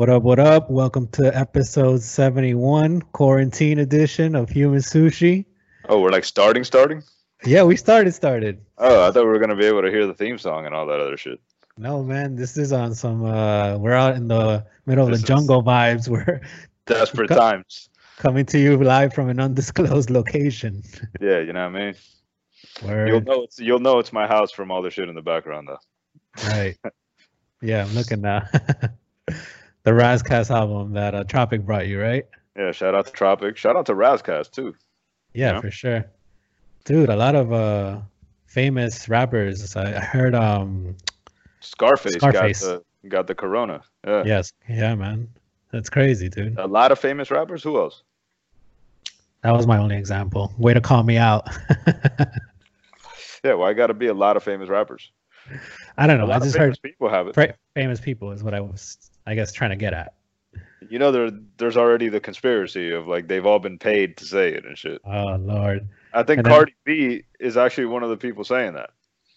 What up, what up? Welcome to episode 71, quarantine edition of Human Sushi. Oh, we're like starting, starting? Yeah, we started, started. Oh, I thought we were going to be able to hear the theme song and all that other shit. No, man, this is on some, uh, we're out in the middle of This the jungle vibes. We're Desperate Co- times. coming to you live from an undisclosed location. Yeah, you know what I mean? Where, You'll know it's you'll know it's my house from all the shit in the background though. right. Yeah, I'm looking now. The Razcast album that uh, Tropic brought you, right? Yeah, shout out to Tropic. Shout out to Razcast too. Yeah, Yeah. for sure. Dude, a lot of uh famous rappers. I heard um Scarface, Scarface. got the got the corona. Yeah. yes, yeah, man. That's crazy, dude. A lot of famous rappers. Who else? That was my only example. Way to call me out. Yeah, well, I got to be a lot of famous rappers. I don't know. I just famous heard people have it. famous people is what I was, I guess, trying to get at. You know, there there's already the conspiracy of like they've all been paid to say it and shit. Oh Lord, I think And then- Cardi B is actually one of the people saying that.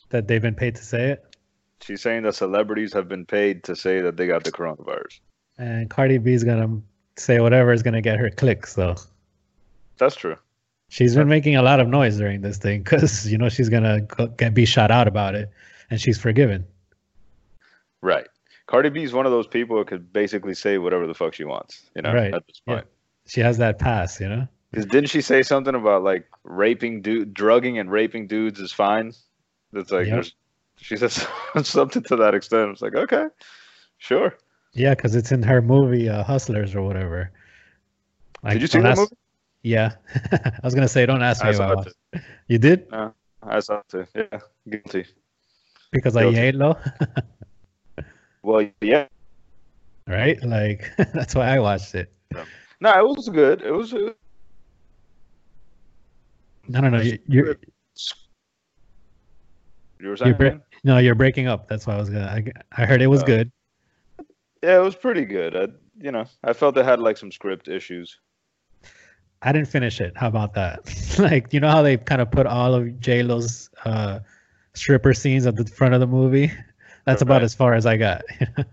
that they've been paid to say it. She's saying that celebrities have been paid to say that they got the coronavirus. And Cardi B's gonna say whatever is gonna get her clicks, though. That's true. She's been making a lot of noise during this thing because you know she's gonna get be shot out about it, and she's forgiven. Right. Cardi B is one of those people who could basically say whatever the fuck she wants, you know, Right. at this Yeah. point. She has that pass, you know. Didn't she say something about like raping dude, drugging and raping dudes is fine? That's like, Yep. she said something to that extent. It's like, okay, sure. Yeah, because it's in her movie uh, Hustlers or whatever. Like, Did you see that ask- movie? Yeah, I was gonna say, don't ask me I if I saw it. You did I saw it too. Yeah, guilty. because I Guilty. Well, yeah. right? Like that's why I watched it. No, it was good. It was. uh, I don't know. You, you're You were saying? you're no, you're breaking up. That's why I was gonna. I, I heard it was Uh, good. yeah, it was pretty good. I, you know, I felt it had like some script issues. I didn't finish it. How about that? like you know how they kind of put all of J Lo's uh, stripper scenes at the front of the movie. That's about as far as I got.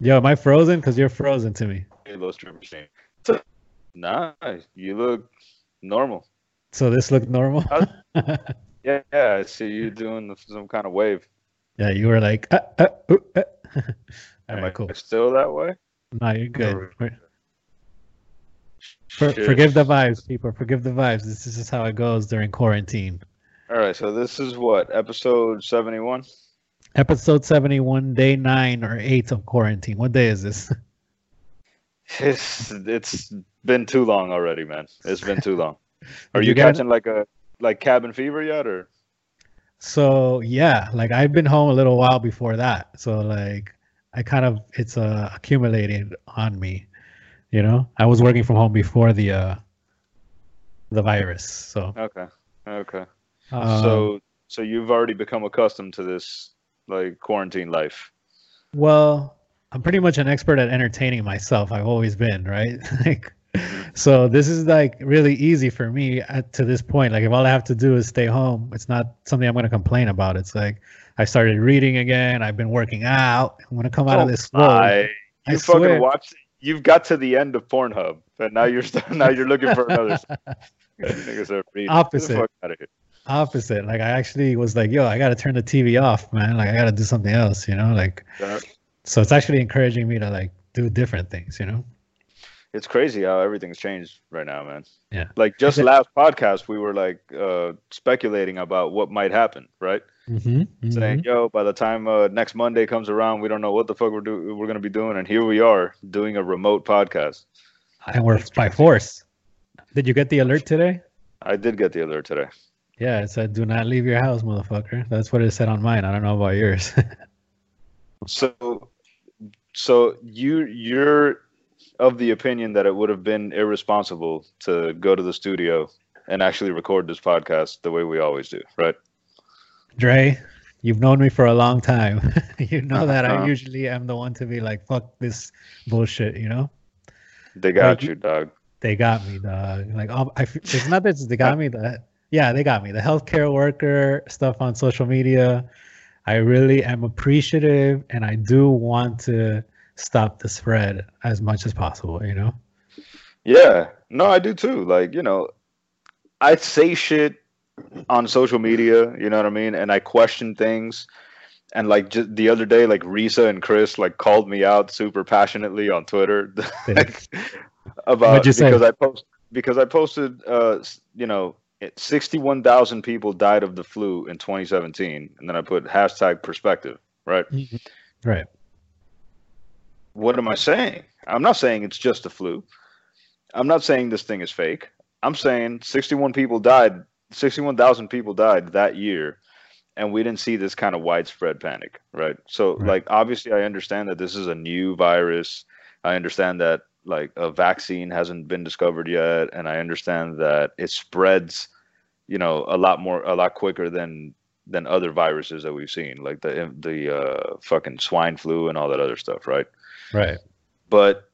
Yo, am I frozen? Because you're frozen to me. J Lo stripper scene. Nah, you look normal. So this looked normal. Yeah, yeah. I see you doing some kind of wave. yeah, you were like, uh, uh, ooh, all Am right, I cool. still that way? No, you're good. For- forgive the vibes, people. Forgive the vibes. This is just how it goes during quarantine. All right, so this is what episode seventy-one. Episode 71, day nine or eight of quarantine. What day is this? It's it's been too long already, man. It's been too long. Are you, you catching like a like cabin fever yet, or So yeah, like I've been home a little while before that. So like I kind of it's uh, accumulated on me. You know, I was working from home before the uh the virus. So okay, okay? Um, so so you've already become accustomed to this like quarantine life. well, I'm pretty much an expert at entertaining myself. I've always been, right? like so this is like really easy for me at, to this point. Like if all I have to do is stay home, it's not something I'm going to complain about. It's like I started reading again. I've been working out. I'm going to come out of this slow. lie. I You fucking watched. You've got to the end of Pornhub, and now you're now you're looking for another. Niggas are reading. Get the Opposite. Fuck outta here. opposite. Like I actually was like, yo, I gotta turn the TV off, man. Like I gotta do something else, you know. Like Yeah. so, it's actually encouraging me to like do different things, you know. It's crazy how everything's changed right now, man. Yeah. Like just it- last podcast, we were like uh, speculating about what might happen, right? Mm-hmm, Saying, "Yo, by the time uh, next Monday comes around, we don't know what the fuck we're do- we're gonna be doing," and here we are doing a remote podcast. and we're by force. Did you get the alert today? I did get the alert today. Yeah, it said, "Do not leave your house, motherfucker." That's what it said on mine. I don't know about yours. So, so you you're of the opinion that it would have been irresponsible to go to the studio and actually record this podcast the way we always do, right? Dre, you've known me for a long time. you know that I Uh-huh. usually am the one to be like, "Fuck this bullshit," you know. They got Like, you, dog. They got me, dog. Like, I, it's not that they got me. That yeah, they got me. The healthcare worker stuff on social media, I really am appreciative and I do want to stop the spread as much as possible, you know? Yeah. No, I do too. Like, you know, I say shit on social media, you know what I mean? And I question things. And like just the other day, like Risa and Chris like called me out super passionately on Twitter like, about because? I post because I posted uh you know 61,000 people died of the flu in 2017 and then I put hashtag perspective, right? Mm-hmm. Right. What am I saying? I'm not saying it's just the flu. I'm not saying this thing is fake. I'm saying 61 people died 61,000 people died that year and we didn't see this kind of widespread panic, right? So right. like obviously I understand that this is a new virus. I understand that like a vaccine hasn't been discovered yet and I understand that it spreads, you know, a lot more a lot quicker than than other viruses that we've seen, like the the uh, fucking swine flu and all that other stuff, right? Right. But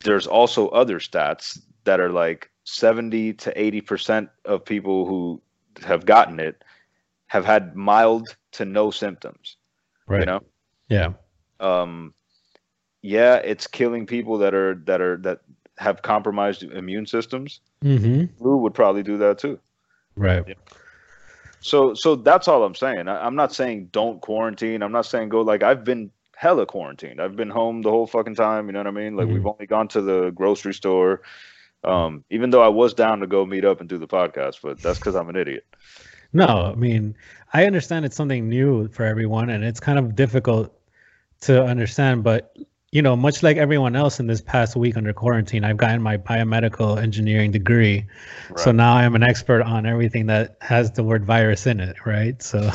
there's also other stats that are like 70 to 80 percent of people who have gotten it have had mild to no symptoms. Right. You know. Yeah. Um. Yeah, it's killing people that are that are that have compromised immune systems. Mm-hmm. Flu would probably do that too. Right. Yeah. So so that's all I'm saying. I, I'm not saying don't quarantine. I'm not saying go like I've been hella quarantined. I've been home the whole fucking time. You know what I mean? Like mm-hmm. we've only gone to the grocery store um, even though I was down to go meet up and do the podcast, but that's because I'm an idiot. No, I mean, I understand it's something new for everyone and it's kind of difficult to understand, but you know, much like everyone else in this past week under quarantine, I've gotten my biomedical engineering degree. Right. So now I'm an expert on everything that has the word virus in it, right? So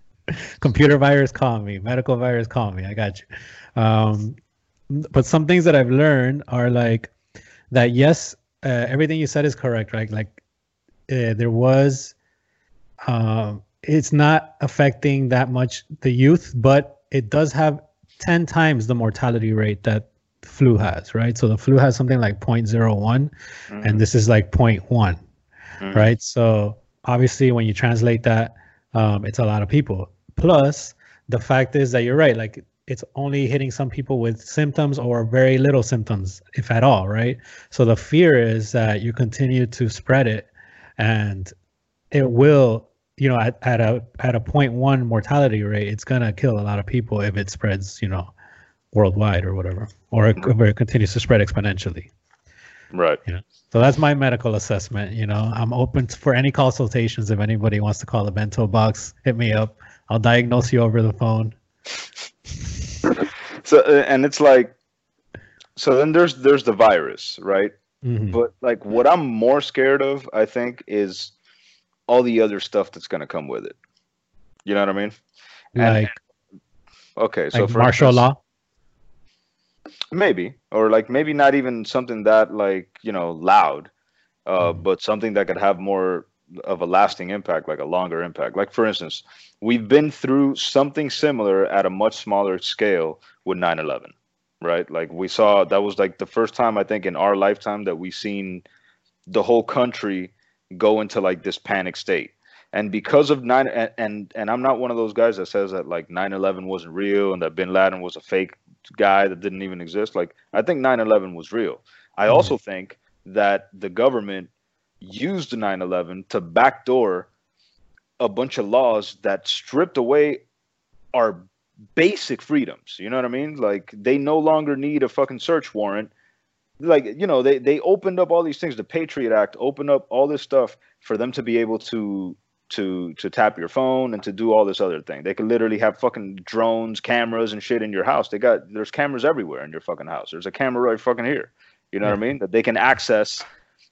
computer virus, call me. Medical virus, call me. I got you. Um, but some things that I've learned are like that yes, uh, everything you said is correct, right? Like uh, there was, uh, it's not affecting that much the youth, but it does have 10 times the mortality rate that flu has, right? So the flu has something like 0.01 mm-hmm. and this is like 0.1, mm-hmm. right? So obviously when you translate that, um, it's a lot of people. Plus, the fact is that you're right. Like it's only hitting some people with symptoms or very little symptoms, if at all, right? So the fear is that you continue to spread it and it will, you know, at, at a at a 0.1 mortality rate, it's gonna kill a lot of people if it spreads, you know, worldwide or whatever, or it, or it continues to spread exponentially. Right. You know? So that's my medical assessment. You know, I'm open to, for any consultations. If anybody wants to call the bento box, hit me up. I'll diagnose you over the phone. so uh, and it's like so then there's there's the virus right mm-hmm. but like what i'm more scared of i think is all the other stuff that's going to come with it you know what i mean like and, okay so like martial instance, law maybe or like maybe not even something that like you know loud uh, mm-hmm. but something that could have more of a lasting impact, like a longer impact. Like for instance, we've been through something similar at a much smaller scale with 9/11, right? Like we saw that was like the first time I think in our lifetime that we've seen the whole country go into like this panic state. And because of nine and, and and I'm not one of those guys that says that like 9/11 wasn't real and that bin Laden was a fake guy that didn't even exist. Like I think 9/11 was real. I mm-hmm. also think that the government used 9/11 to backdoor a bunch of laws that stripped away our basic freedoms. You know what I mean? Like they no longer need a fucking search warrant. Like you know, they they opened up all these things. The Patriot Act opened up all this stuff for them to be able to to to tap your phone and to do all this other thing. They could literally have fucking drones, cameras, and shit in your house. They got there's cameras everywhere in your fucking house. There's a camera right fucking here. You know yeah. what I mean? That they can access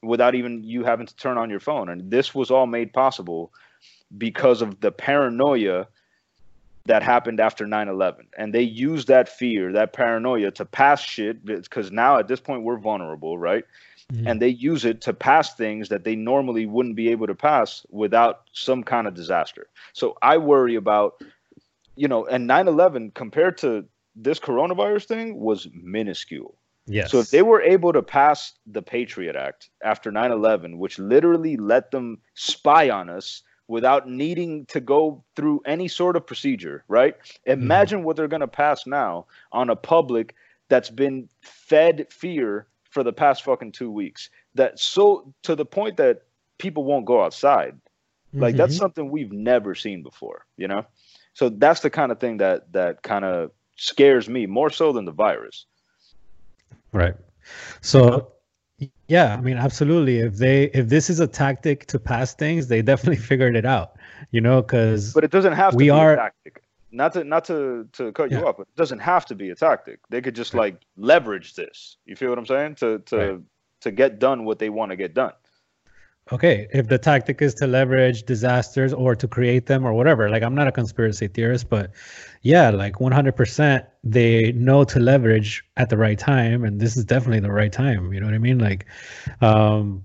without even you having to turn on your phone. And this was all made possible because of the paranoia that happened after 9-11 and they use that fear that paranoia to pass shit because now at this point we're vulnerable right mm-hmm. and they use it to pass things that they normally wouldn't be able to pass without some kind of disaster so i worry about you know and 9-11 compared to this coronavirus thing was minuscule Yes. So if they were able to pass the Patriot Act after 9/11, which literally let them spy on us without needing to go through any sort of procedure, right? Imagine what they're going to pass now on a public that's been fed fear for the past fucking two weeks. That so to the point that people won't go outside. Like that's Mhm. something we've never seen before, you know? So that's the kind of thing that that kind of scares me more so than the virus. Right. So yeah, I mean absolutely. If they if this is a tactic to pass things, they definitely figured it out. You know, because But it doesn't have to We be are- a tactic. Not to not to to cut you Yeah. off, but it doesn't have to be a tactic. They could just like leverage this. You feel what I'm saying? To to Right. to get done what they want to get done. Okay, if the tactic is to leverage disasters or to create them or whatever, like I'm not a conspiracy theorist, but yeah, like 100% they know to leverage at the right time and this is definitely the right time, you know what I mean? Like um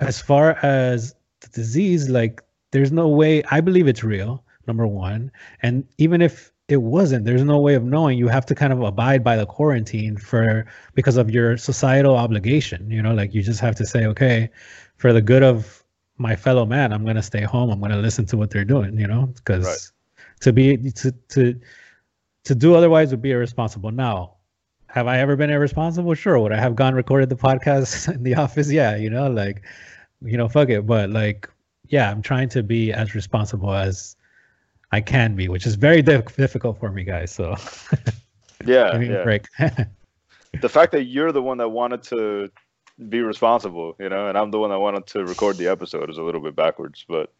as far as the disease like there's no way I believe it's real, number 1, and even if it wasn't there's no way of knowing you have to kind of abide by the quarantine for because of your societal obligation you know like you just have to say okay for the good of my fellow man i'm going to stay home i'm going to listen to what they're doing you know because Right. to be to to to do otherwise would be irresponsible. Now have i ever been irresponsible? Sure. Would i have gone recorded the podcast in the office? Yeah you know like you know fuck it. But like yeah i'm trying to be as responsible as i can be which is very diff- difficult for me guys so. Yeah, give me a yeah. break. The fact that you're the one that wanted to be responsible, you know, and I'm the one that wanted to record the episode is a little bit backwards, but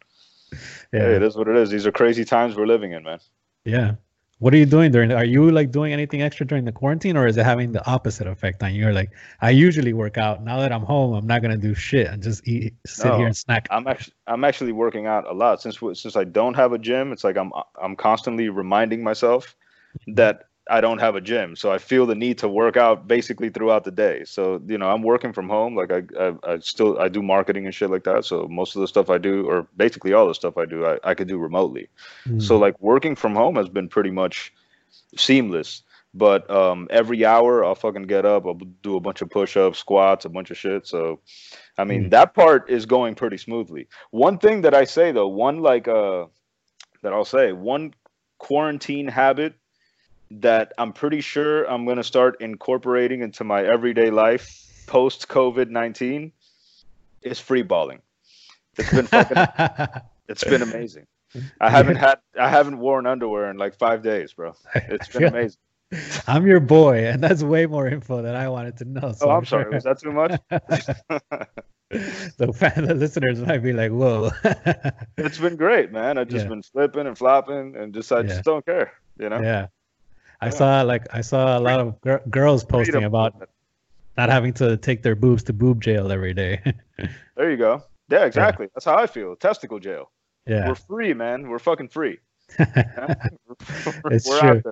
yeah hey, it is what it is. These are crazy times we're living in, man. Yeah. What are you doing during? Are you like doing anything extra during the quarantine, or is it having the opposite effect on you? You're like, I usually work out. Now that I'm home, I'm not gonna do shit and just eat, sit No, here and snack. I'm actually I'm actually working out a lot since since I don't have a gym. It's like I'm I'm constantly reminding myself mm-hmm. that I don't have a gym, so I feel the need to work out basically throughout the day. So you know I'm working from home. Like I I, I still I do marketing and shit like that. So most of the stuff I do, or basically all the stuff I do, I, I could do remotely. Mm. So like working from home has been pretty much seamless. But um, every hour I'll fucking get up, I'll do a bunch of push-ups, squats, a bunch of shit. So, I mean Mm. that part is going pretty smoothly. One thing that I say though, one like uh, that I'll say, one quarantine habit that I'm pretty sure I'm gonna start incorporating into my everyday life post COVID nineteen is free balling. It's been fucking it's been amazing. I haven't had I haven't worn underwear in like five days, bro. It's been amazing. I'm your boy, and that's way more info than I wanted to know. Oh, so Oh, I'm sorry. Was that too much? the fan, the listeners might be like, "Whoa." It's been great, man. I've just Yeah. been flipping and flopping and just I Yeah. just don't care, you know. yeah. I saw like I saw a lot of gir- girls posting about not having to take their boobs to boob jail every day. There you go. Yeah, exactly. That's how I feel. Testicle jail. yeah. We're free, man. We're fucking free. It's We're true.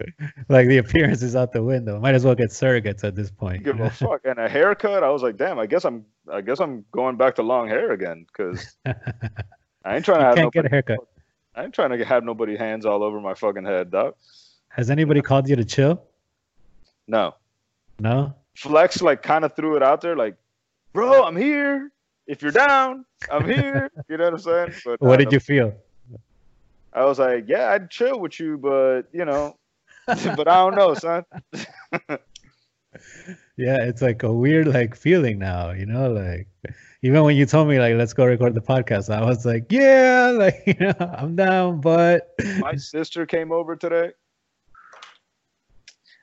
like the appearance is out the window. Might as well get surrogates at this point. Give a fuck. And a haircut. I was like, damn. I guess I'm. I guess I'm going back to long hair again because I ain't trying to have can't get nobody. a haircut. I ain't trying to have nobody hands all over my fucking head, dog. Has anybody called you to chill? No. No. Flex like kind of threw it out there, like, bro, I'm here. If you're down, I'm here. You know what I'm saying? But What did you feel? I was like, yeah, I'd chill with you, but you know, but I don't know, son. Yeah, it's like a weird like feeling now, you know, like even when you told me like let's go record the podcast, I was like, yeah, like you know, I'm down, but My sister came over today,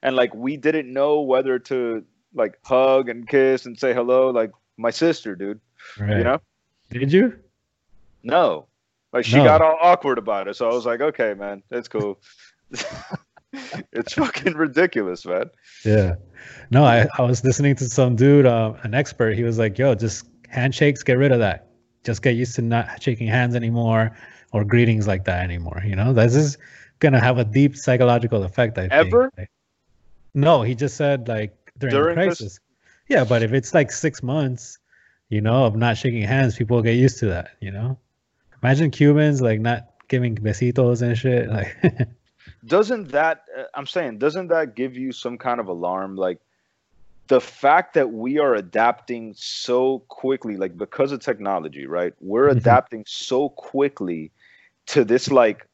and like we didn't know whether to like hug and kiss and say hello. Like my sister, dude. right. You know? Did you? No. Like she No. got all awkward about it. So I was like, okay, man, that's cool. it's fucking ridiculous, man. Yeah. No, I, I was listening to some dude, uh, an expert. He was like, yo, just handshakes, get rid of that. Just get used to not shaking hands anymore or greetings like that anymore. You know, this is going to have a deep psychological effect, I. Ever? Like- no, he just said like during, During the crisis. Yeah, but if it's like six months, you know, of not shaking hands, people get used to that, you know? Imagine Cubans like not giving besitos and shit. Like, doesn't that uh, i'm saying doesn't that give you some kind of alarm like the fact that we are adapting so quickly like because of technology right we're Mhm. adapting so quickly to this like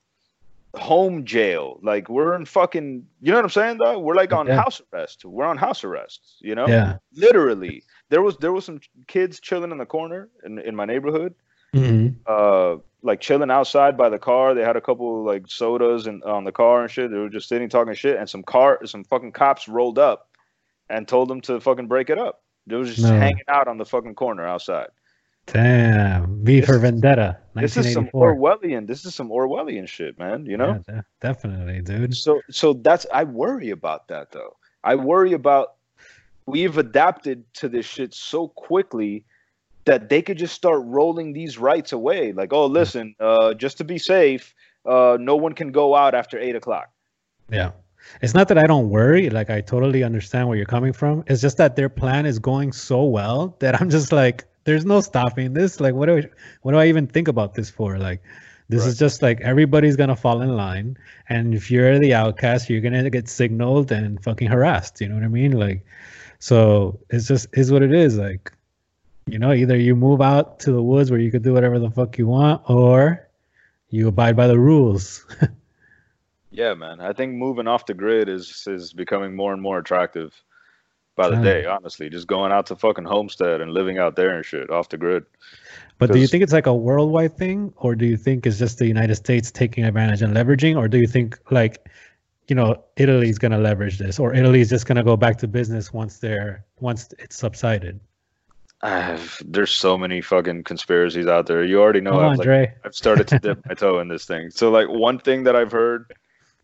home jail. Like we're in fucking, you know what I'm saying? Though we're like on Yeah. house arrest. We're on house arrest. You know, Yeah. literally. There was there was some kids chilling in the corner in in my neighborhood, hmm uh, like chilling outside by the car. They had a couple like sodas and on the car and shit. They were just sitting talking shit, and some car, some fucking cops rolled up and told them to fucking break it up. They was just No. hanging out on the fucking corner outside. Damn. V for Vendetta. This is some Orwellian. This is some Orwellian shit, man. You know. Yeah, de- definitely, dude. So so that's I worry about that though. I worry about we've adapted to this shit so quickly that they could just start rolling these rights away. Like, oh, listen, uh, just to be safe, uh, no one can go out after eight o'clock. Yeah. It's not that I don't worry. Like I totally understand where you're coming from. It's just that their plan is going so well that I'm just like, there's no stopping this. Like, what do I, what do I even think about this for? Like, this Right. is just like everybody's gonna fall in line, and if you're the outcast, you're gonna get signaled and fucking harassed. You know what I mean? Like, so it's just is what it is. Like, you know, either you move out to the woods where you could do whatever the fuck you want, or you abide by the rules. Yeah, man. I think moving off the grid is is becoming more and more attractive by the day. Honestly, just going out to fucking Homestead and living out there and shit off the grid. But do you think it's like a worldwide thing, or do you think it's just the United States taking advantage and leveraging, or do you think like, you know, Italy's gonna leverage this, or Italy's just gonna go back to business once they're once it's subsided? I've, there's so many fucking conspiracies out there. You already know. I've, like, I've started to dip my toe in this thing. So like one thing that I've heard,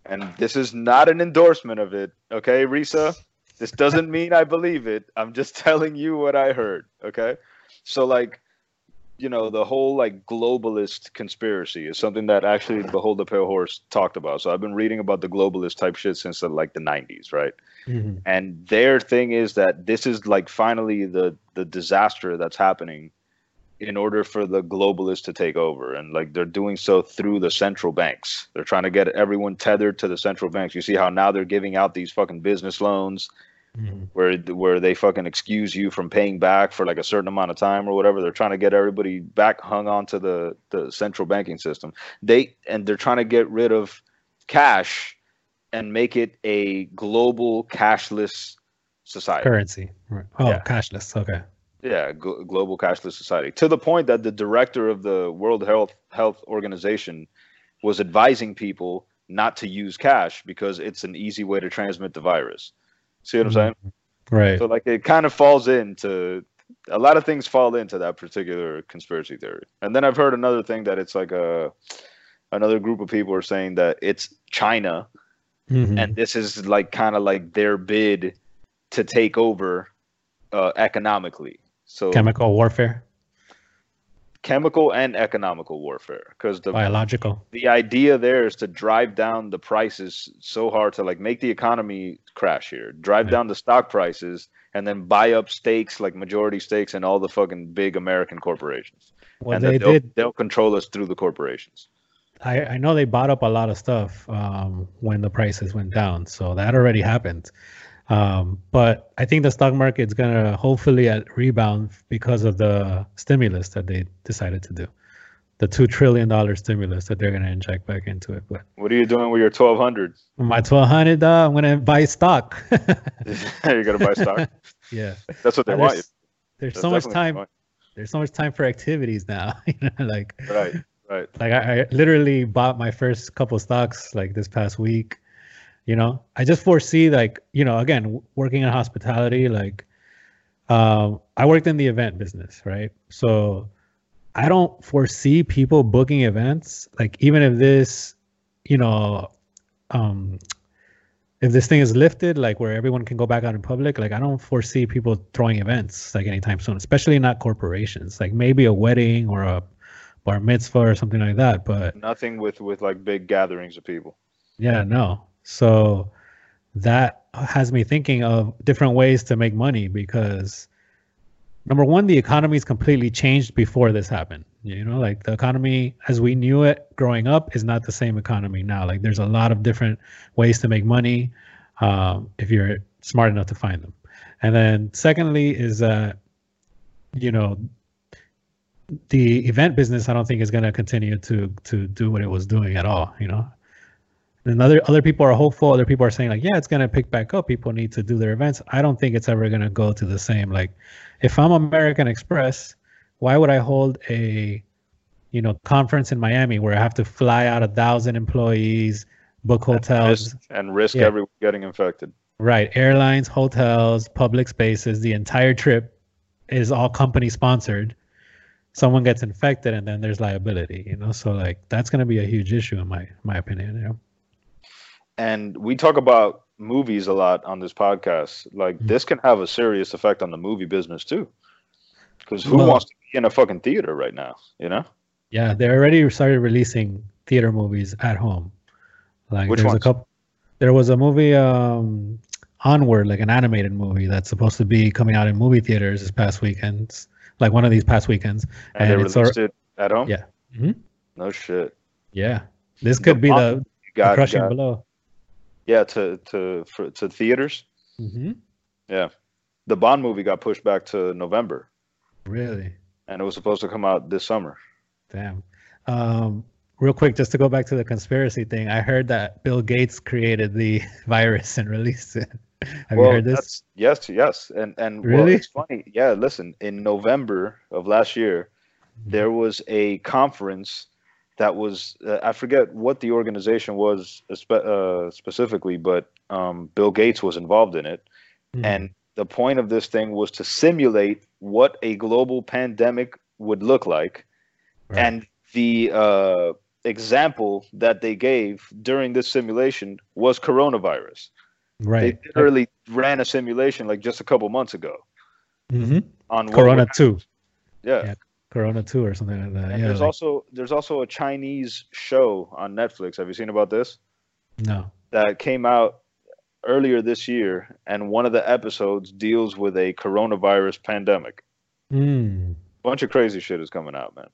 and this is not an endorsement of it, okay, Risa? This doesn't mean I believe it. I'm just telling you what I heard, okay? So like, you know, the whole like globalist conspiracy is something that actually Behold the Pale Horse talked about. So I've been reading about the globalist type shit since uh, like the 90s, right? Mhm. and their thing is that this is like finally the the disaster that's happening in order for the globalists to take over and like they're doing so through the central banks they're trying to get everyone tethered to the central banks you see how now they're giving out these fucking business loans Mhm. where where they fucking excuse you from paying back for like a certain amount of time or whatever they're trying to get everybody back hung on to the the central banking system they and they're trying to get rid of cash and make it a global cashless society Currency. Right. Oh, Yeah. cashless. Okay. Yeah gl- global cashless society to the point that the director of the world health health organization was advising people not to use cash because it's an easy way to transmit the virus see what i'm saying Right. so like it kind of falls into a lot of things fall into that particular conspiracy theory. And then I've heard another thing that it's like a another group of people are saying that it's China Mhm. and this is like kind of like their bid to take over uh, economically. So Chemical warfare, chemical and economical warfare because the biological. the idea there is to drive down the prices so hard to like make the economy crash here, drive Yeah. down the stock prices, and then buy up stakes like majority stakes in all the fucking big American corporations. Well, and they they'll, did. they'll control us through the corporations. I, I know they bought up a lot of stuff um, when the prices went down, so that already happened. Um, but I think the stock market's gonna hopefully rebound because of the stimulus that they decided to do, the two trillion dollar stimulus that they're gonna inject back into it. But What are you doing with your twelve hundred? my twelve hundred, uh, I'm gonna buy stock. You're gonna buy stock. yeah, That's what they Uh, want. there's, there's That's so much definitely what they time. There's so much time for activities now. you know, like. Right, right. like I, I literally bought my first couple stocks like this past week you know? I just foresee like you know again working in hospitality like um i worked in the event business right? So i don't foresee people booking events like even if this you know um if this thing is lifted like where everyone can go back out in public like i don't foresee people throwing events like anytime soon especially not corporations. Like maybe a wedding or a bar mitzvah or something like that but Nothing with with like big gatherings of people. yeah no so that has me thinking of different ways to make money because number one the economy's completely changed before this happened. You know like the economy as we knew it growing up is not the same economy now. Like there's a lot of different ways to make money um, if you're smart enough to find them. And then secondly is that you know the event business, I don't think is going to continue to to do what it was doing at all. You know, and other other people are hopeful. Other people are saying like, yeah, it's going to pick back up. People need to do their events. I don't think it's ever going to go to the same. Like, if I'm American Express, why would I hold a you know conference in Miami where I have to fly out a thousand employees, book hotels, and risk, and risk yeah. everyone getting infected? Right, airlines, hotels, public spaces, the entire trip is all company sponsored someone gets infected and then there's liability you know so like that's going to be a huge issue in my my opinion you know and we talk about movies a lot on this podcast like mm-hmm. this can have a serious effect on the movie business too because who well, wants to be in a fucking theater right now you know yeah they already started releasing theater movies at home like Which there's ones? a couple there was a movie um onward like an animated movie that's supposed to be coming out in movie theaters this past weekend like one of these past weekends. And, and they released it at home. Yeah. Mm-hmm. No shit. Yeah, this could the be the, got, the crushing got, below. Yeah, to to for, to theaters. Mm-hmm. Yeah, the Bond movie got pushed back to November. Really? And it was supposed to come out this summer. Damn. Um, real quick, just to go back to the conspiracy thing, I heard that Bill Gates created the virus and released it. Have well, you heard this? Yes, yes. And and really? well, it's funny. Yeah, listen, in November of last year, mm-hmm. there was a conference that was uh, I forget what the organization was uh, specifically, but um, Bill Gates was involved in it, mm-hmm. and the point of this thing was to simulate what a global pandemic would look like, right. and the uh, example that they gave during this simulation was coronavirus. Right. They literally ran a simulation like just a couple months ago. Mm-hmm. On Corona two. Yeah. yeah. Corona two or something like that. And yeah. There's like... also there's also a Chinese show on Netflix. Have you seen about this? No. That came out earlier this year, and one of the episodes deals with a coronavirus pandemic. Mm. Bunch of crazy shit is coming out, man.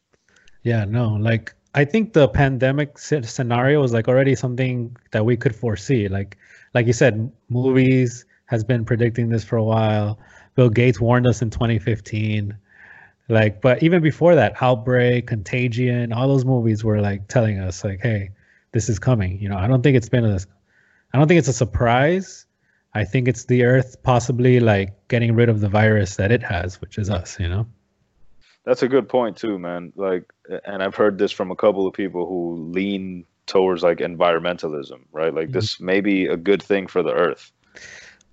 Yeah, no, like I think the pandemic scenario is like already something that we could foresee. Like like you said, movies has been predicting this for a while. Bill Gates warned us in 2015. Like, but even before that, Outbreak, Contagion, all those movies were like telling us, like, hey, this is coming. You know, I don't think it's been a, I don't think it's a surprise. I think it's the Earth possibly like getting rid of the virus that it has, which is us. You know. That's a good point too, man. Like, and I've heard this from a couple of people who lean towards like environmentalism, right? Like mm-hmm. this may be a good thing for the earth.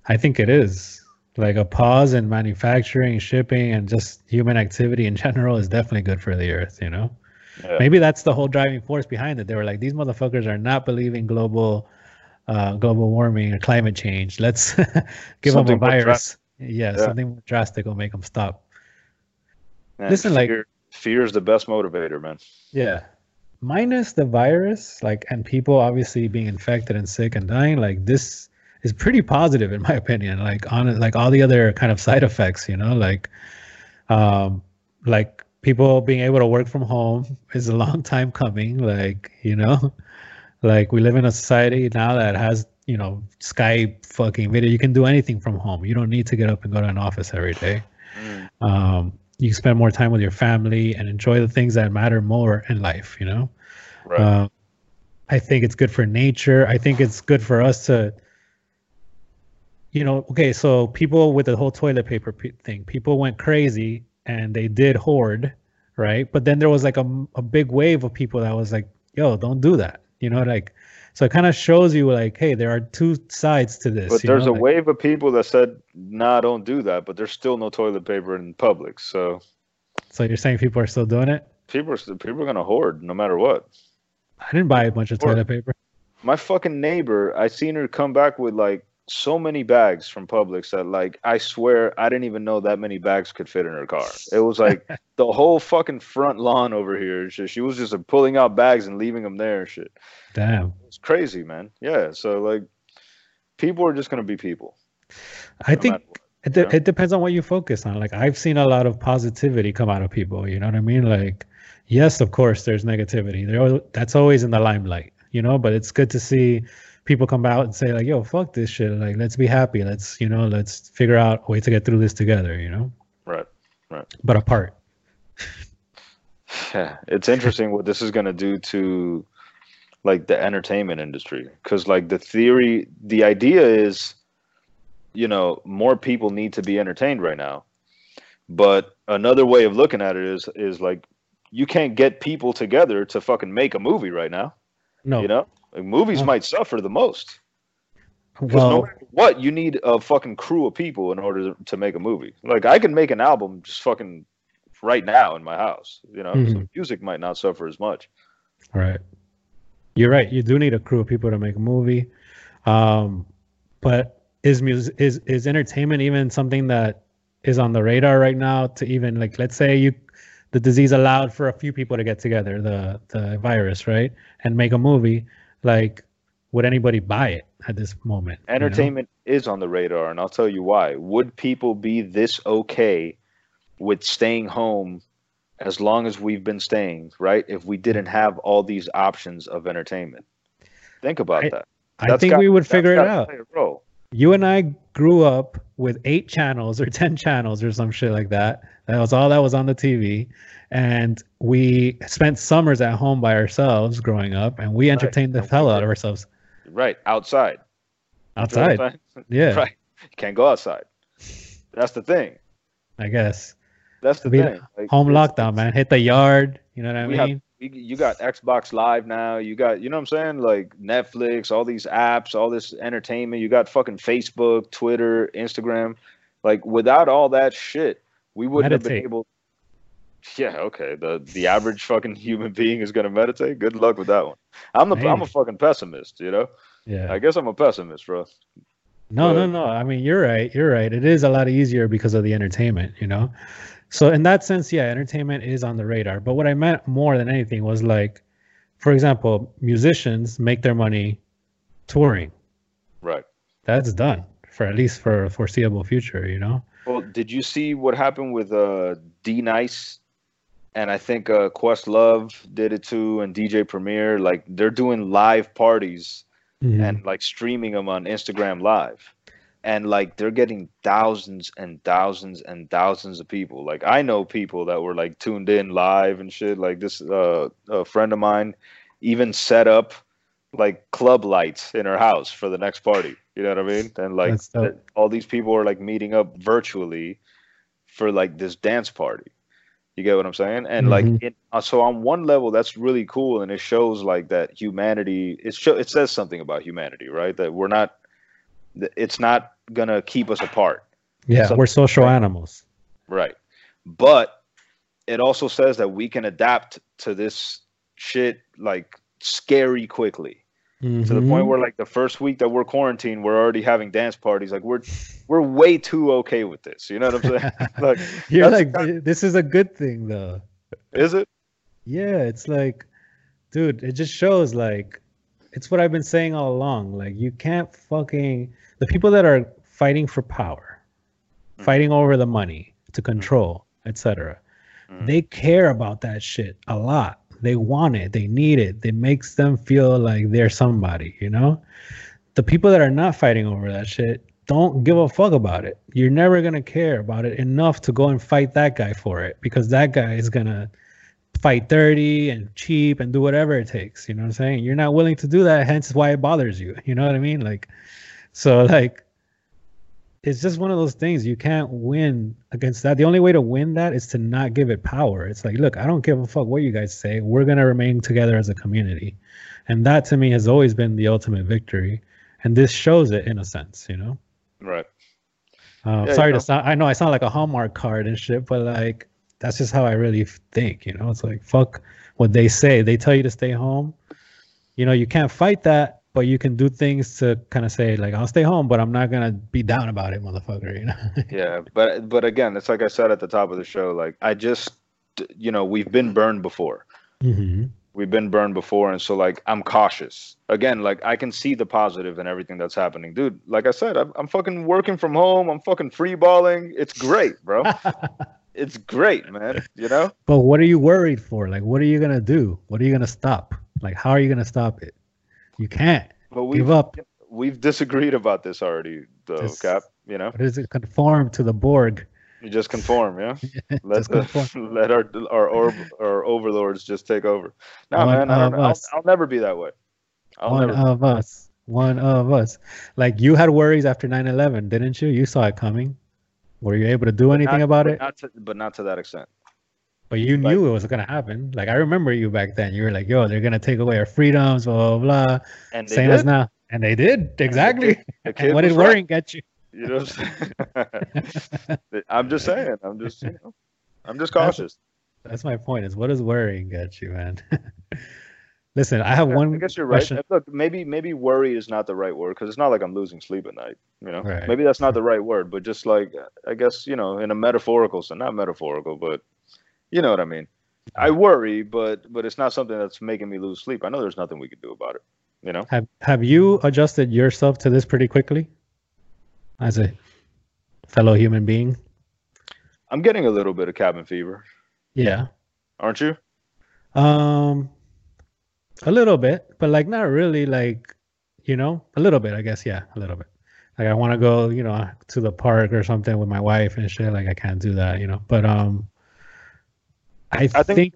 I think it is. Like a pause in manufacturing, shipping, and just human activity in general is definitely good for the earth, you know? Yeah. Maybe that's the whole driving force behind it. They were like, these motherfuckers are not believing global uh, global warming or climate change. Let's give something them a virus. Yeah, yeah, something more drastic will make them stop. Man, Listen, fear, like fear is the best motivator, man. Yeah, minus the virus, like, and people obviously being infected and sick and dying, like this is pretty positive in my opinion. Like on like all the other kind of side effects, you know, like, um, like people being able to work from home is a long time coming. Like, you know, like we live in a society now that has you know Skype fucking video. You can do anything from home. You don't need to get up and go to an office every day. Mm. Um, you spend more time with your family and enjoy the things that matter more in life you know right. Uh, i think it's good for nature i think it's good for us to you know okay so people with the whole toilet paper thing people went crazy and they did hoard right but then there was like a, a big wave of people that was like yo don't do that you know like so it kind of shows you like, hey, there are two sides to this. But there's know? a like, wave of people that said, nah, don't do that. But there's still no toilet paper in public. So So you're saying people are still doing it? People are people are gonna hoard no matter what. I didn't buy a bunch of toilet paper. My fucking neighbor, I seen her come back with like so many bags from Publix that like I swear I didn't even know that many bags could fit in her car. It was like the whole fucking front lawn over here. She, she was just pulling out bags and leaving them there shit. Damn. It's crazy, man. Yeah. So like people are just gonna be people. I no think it, de- it depends on what you focus on. Like I've seen a lot of positivity come out of people, you know what I mean? Like yes, of course there's negativity. There that's always in the limelight, you know, but it's good to see people come out and say like, "Yo, fuck this shit. Like, let's be happy. Let's you know, let's figure out a way to get through this together." You know. Right. Right. But apart. Yeah, it's interesting what this is going to do to like the entertainment industry because like the theory the idea is you know more people need to be entertained right now but another way of looking at it is is like you can't get people together to fucking make a movie right now No. you know like movies No. might suffer the most well, no matter what you need a fucking crew of people in order to, make a movie like i can make an album just fucking right now in my house you know so Mhm. music might not suffer as much Right. You're right. You do need a crew of people to make a movie. Um, but is music is is entertainment even something that is on the radar right now to even like let's say you the disease allowed for a few people to get together, the the virus, right? And make a movie, like would anybody buy it at this moment? you know? entertainment is on the radar and i'll tell you why would people be this okay with staying home as long as we've been staying right if we didn't have all these options of entertainment think about I- that I think got- we would figure it out. play a role. you and I grew up with eight channels or 10 channels or some shit like that. That was all that was on the TV. And we spent summers at home by ourselves growing up and we entertained the hell out of ourselves right outside You feel what I'm outside. Yeah, right you can't go outside that's the thing I guess. that's the thing Like, Home lockdown, man. Hit the yard. You know what I We have- mean? you, got Xbox Live now. You got, you know what I'm saying? Like Netflix, all these apps, all this entertainment. You got fucking Facebook, Twitter, Instagram. Like without all that shit, we wouldn't have been able. Yeah, okay. The the average fucking human being is gonna meditate. Good luck with that one. I'm the I'm a fucking pessimist. You know. Yeah. I guess I'm a pessimist, bro. No, no, But- no. I mean, you're right. You're right. It is a lot easier because of the entertainment, you know? So, in that sense, yeah, entertainment is on the radar. But what I meant more than anything was like, for example, musicians make their money touring. Right. That's done for at least for a foreseeable future, you know? Well, did you see what happened with uh D Nice? And I think uh Questlove did it too, and DJ Premier. Like they're doing live parties Mhm. and like streaming them on Instagram Live. And like they're getting thousands and thousands and thousands of people. Like I know people that were like tuned in live and shit. Like this uh a friend of mine even set up like club lights in her house for the next party. You know what I mean? And like That's dope. th- all these people are like meeting up virtually for like this dance party. You get what I'm saying? And Mhm. like, it, uh, so on one level, that's really cool, and it shows like that humanity. It show it says something about humanity, right? That we're not. It's not gonna keep us apart, yeah, we're social animals. right? But it also says that we can adapt to this shit like scary quickly to the point Mhm. where like the first week that we're quarantined, we're already having dance parties. Like we're we're way too okay with this. You know what I'm saying? like, You're like, this is a good thing, though. is it? Yeah, it's like, dude, it just shows like, it's what I've been saying all along. Like, you can't fucking the people that are fighting for power, Mhm. fighting over the money to control, etc. Mhm. They care about that shit a lot. They want it. They need it. It makes them feel like they're somebody. You know, the people that are not fighting over that shit don't give a fuck about it. You're never gonna care about it enough to go and fight that guy for it because that guy is gonna fight dirty and cheap and do whatever it takes. You know what I'm saying? You're not willing to do that, hence why it bothers you. You know what I mean? Like, so like, it's just one of those things you can't win against that. The only way to win that is to not give it power. It's like, look, I don't give a fuck what you guys say. We're gonna remain together as a community, and that to me has always been the ultimate victory. And this shows it in a sense, you know. Right. Uh, Yeah, sorry you know. to sound. I know I sound like a Hallmark card and shit, but like that's just how I really think. You know, it's like fuck what they say. They tell you to stay home. You know, you can't fight that, but you can do things to kind of say like, "I'll stay home, but I'm not gonna be down about it, motherfucker." You know. Yeah, but but again, it's like I said at the top of the show. Like I just, you know, we've been burned before. hmm We've been burned before, and so like I'm cautious. Again, like I can see the positive in everything that's happening, dude. Like I said, I'm, I'm fucking working from home. I'm fucking free balling. It's great, bro. it's great, man. You know. but what are you worried for? Like, what are you gonna do? What are you gonna stop? Like, how are you gonna stop it? You can't. But we've Give up. we've disagreed about this already, though, This- Cap. You know. What is it? Conform to the Borg. You just conform, yeah. Let Just the, conform. let our our or, our overlords just take over. No, One man, I don't, I'll. I'll never be that way. I'll one never. of us. One of us. Like you had worries after 9/11, didn't you? You saw it coming. Were you able to do anything not, about but it? Not to, but not to that extent. But you like- knew it was gonna happen. Like I remember you back then. You were like, "Yo, they're gonna take away our freedoms, blah blah blah." And Same did. as now, and they did exactly. The And kid what did right. worrying get you? You know what I'm saying? I'm just saying. I'm just, you know, I'm just cautious. That's my point. Is what is worrying get you, man? Listen, I have one I guess you're right. question. Look, maybe maybe worry is not the right word because it's not like I'm losing sleep at night. You know, Right. maybe that's not the right word, but just like I guess you know, in a metaphorical sense, not metaphorical, but you know what I mean. I worry, but but it's not something that's making me lose sleep. I know there's nothing we can do about it. You know, Have Have you adjusted yourself to this pretty quickly, as a fellow human being? I'm getting a little bit of cabin fever, Yeah. aren't you? Um, a little bit, but like not really. Like, you know, a little bit. I guess. Yeah, a little bit. Like I want to go, you know, to the park or something with my wife and shit. Like I can't do that, you know. But um, I, I think, think-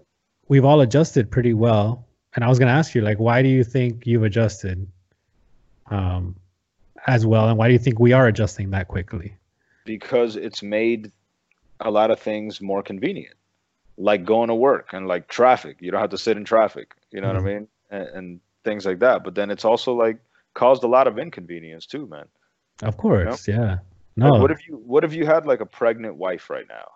we've all adjusted pretty well. And I was gonna ask you, like, why do you think you've adjusted, um, as well, and why do you think we are adjusting that quickly? because it's made a lot of things more convenient, like going to work and like traffic. You don't have to sit in traffic. You know Mhm. what I mean? And, and things like that. But then it's also like caused a lot of inconvenience too, man. Of course, yeah. Like, No, what if you What if you had like a pregnant wife right now,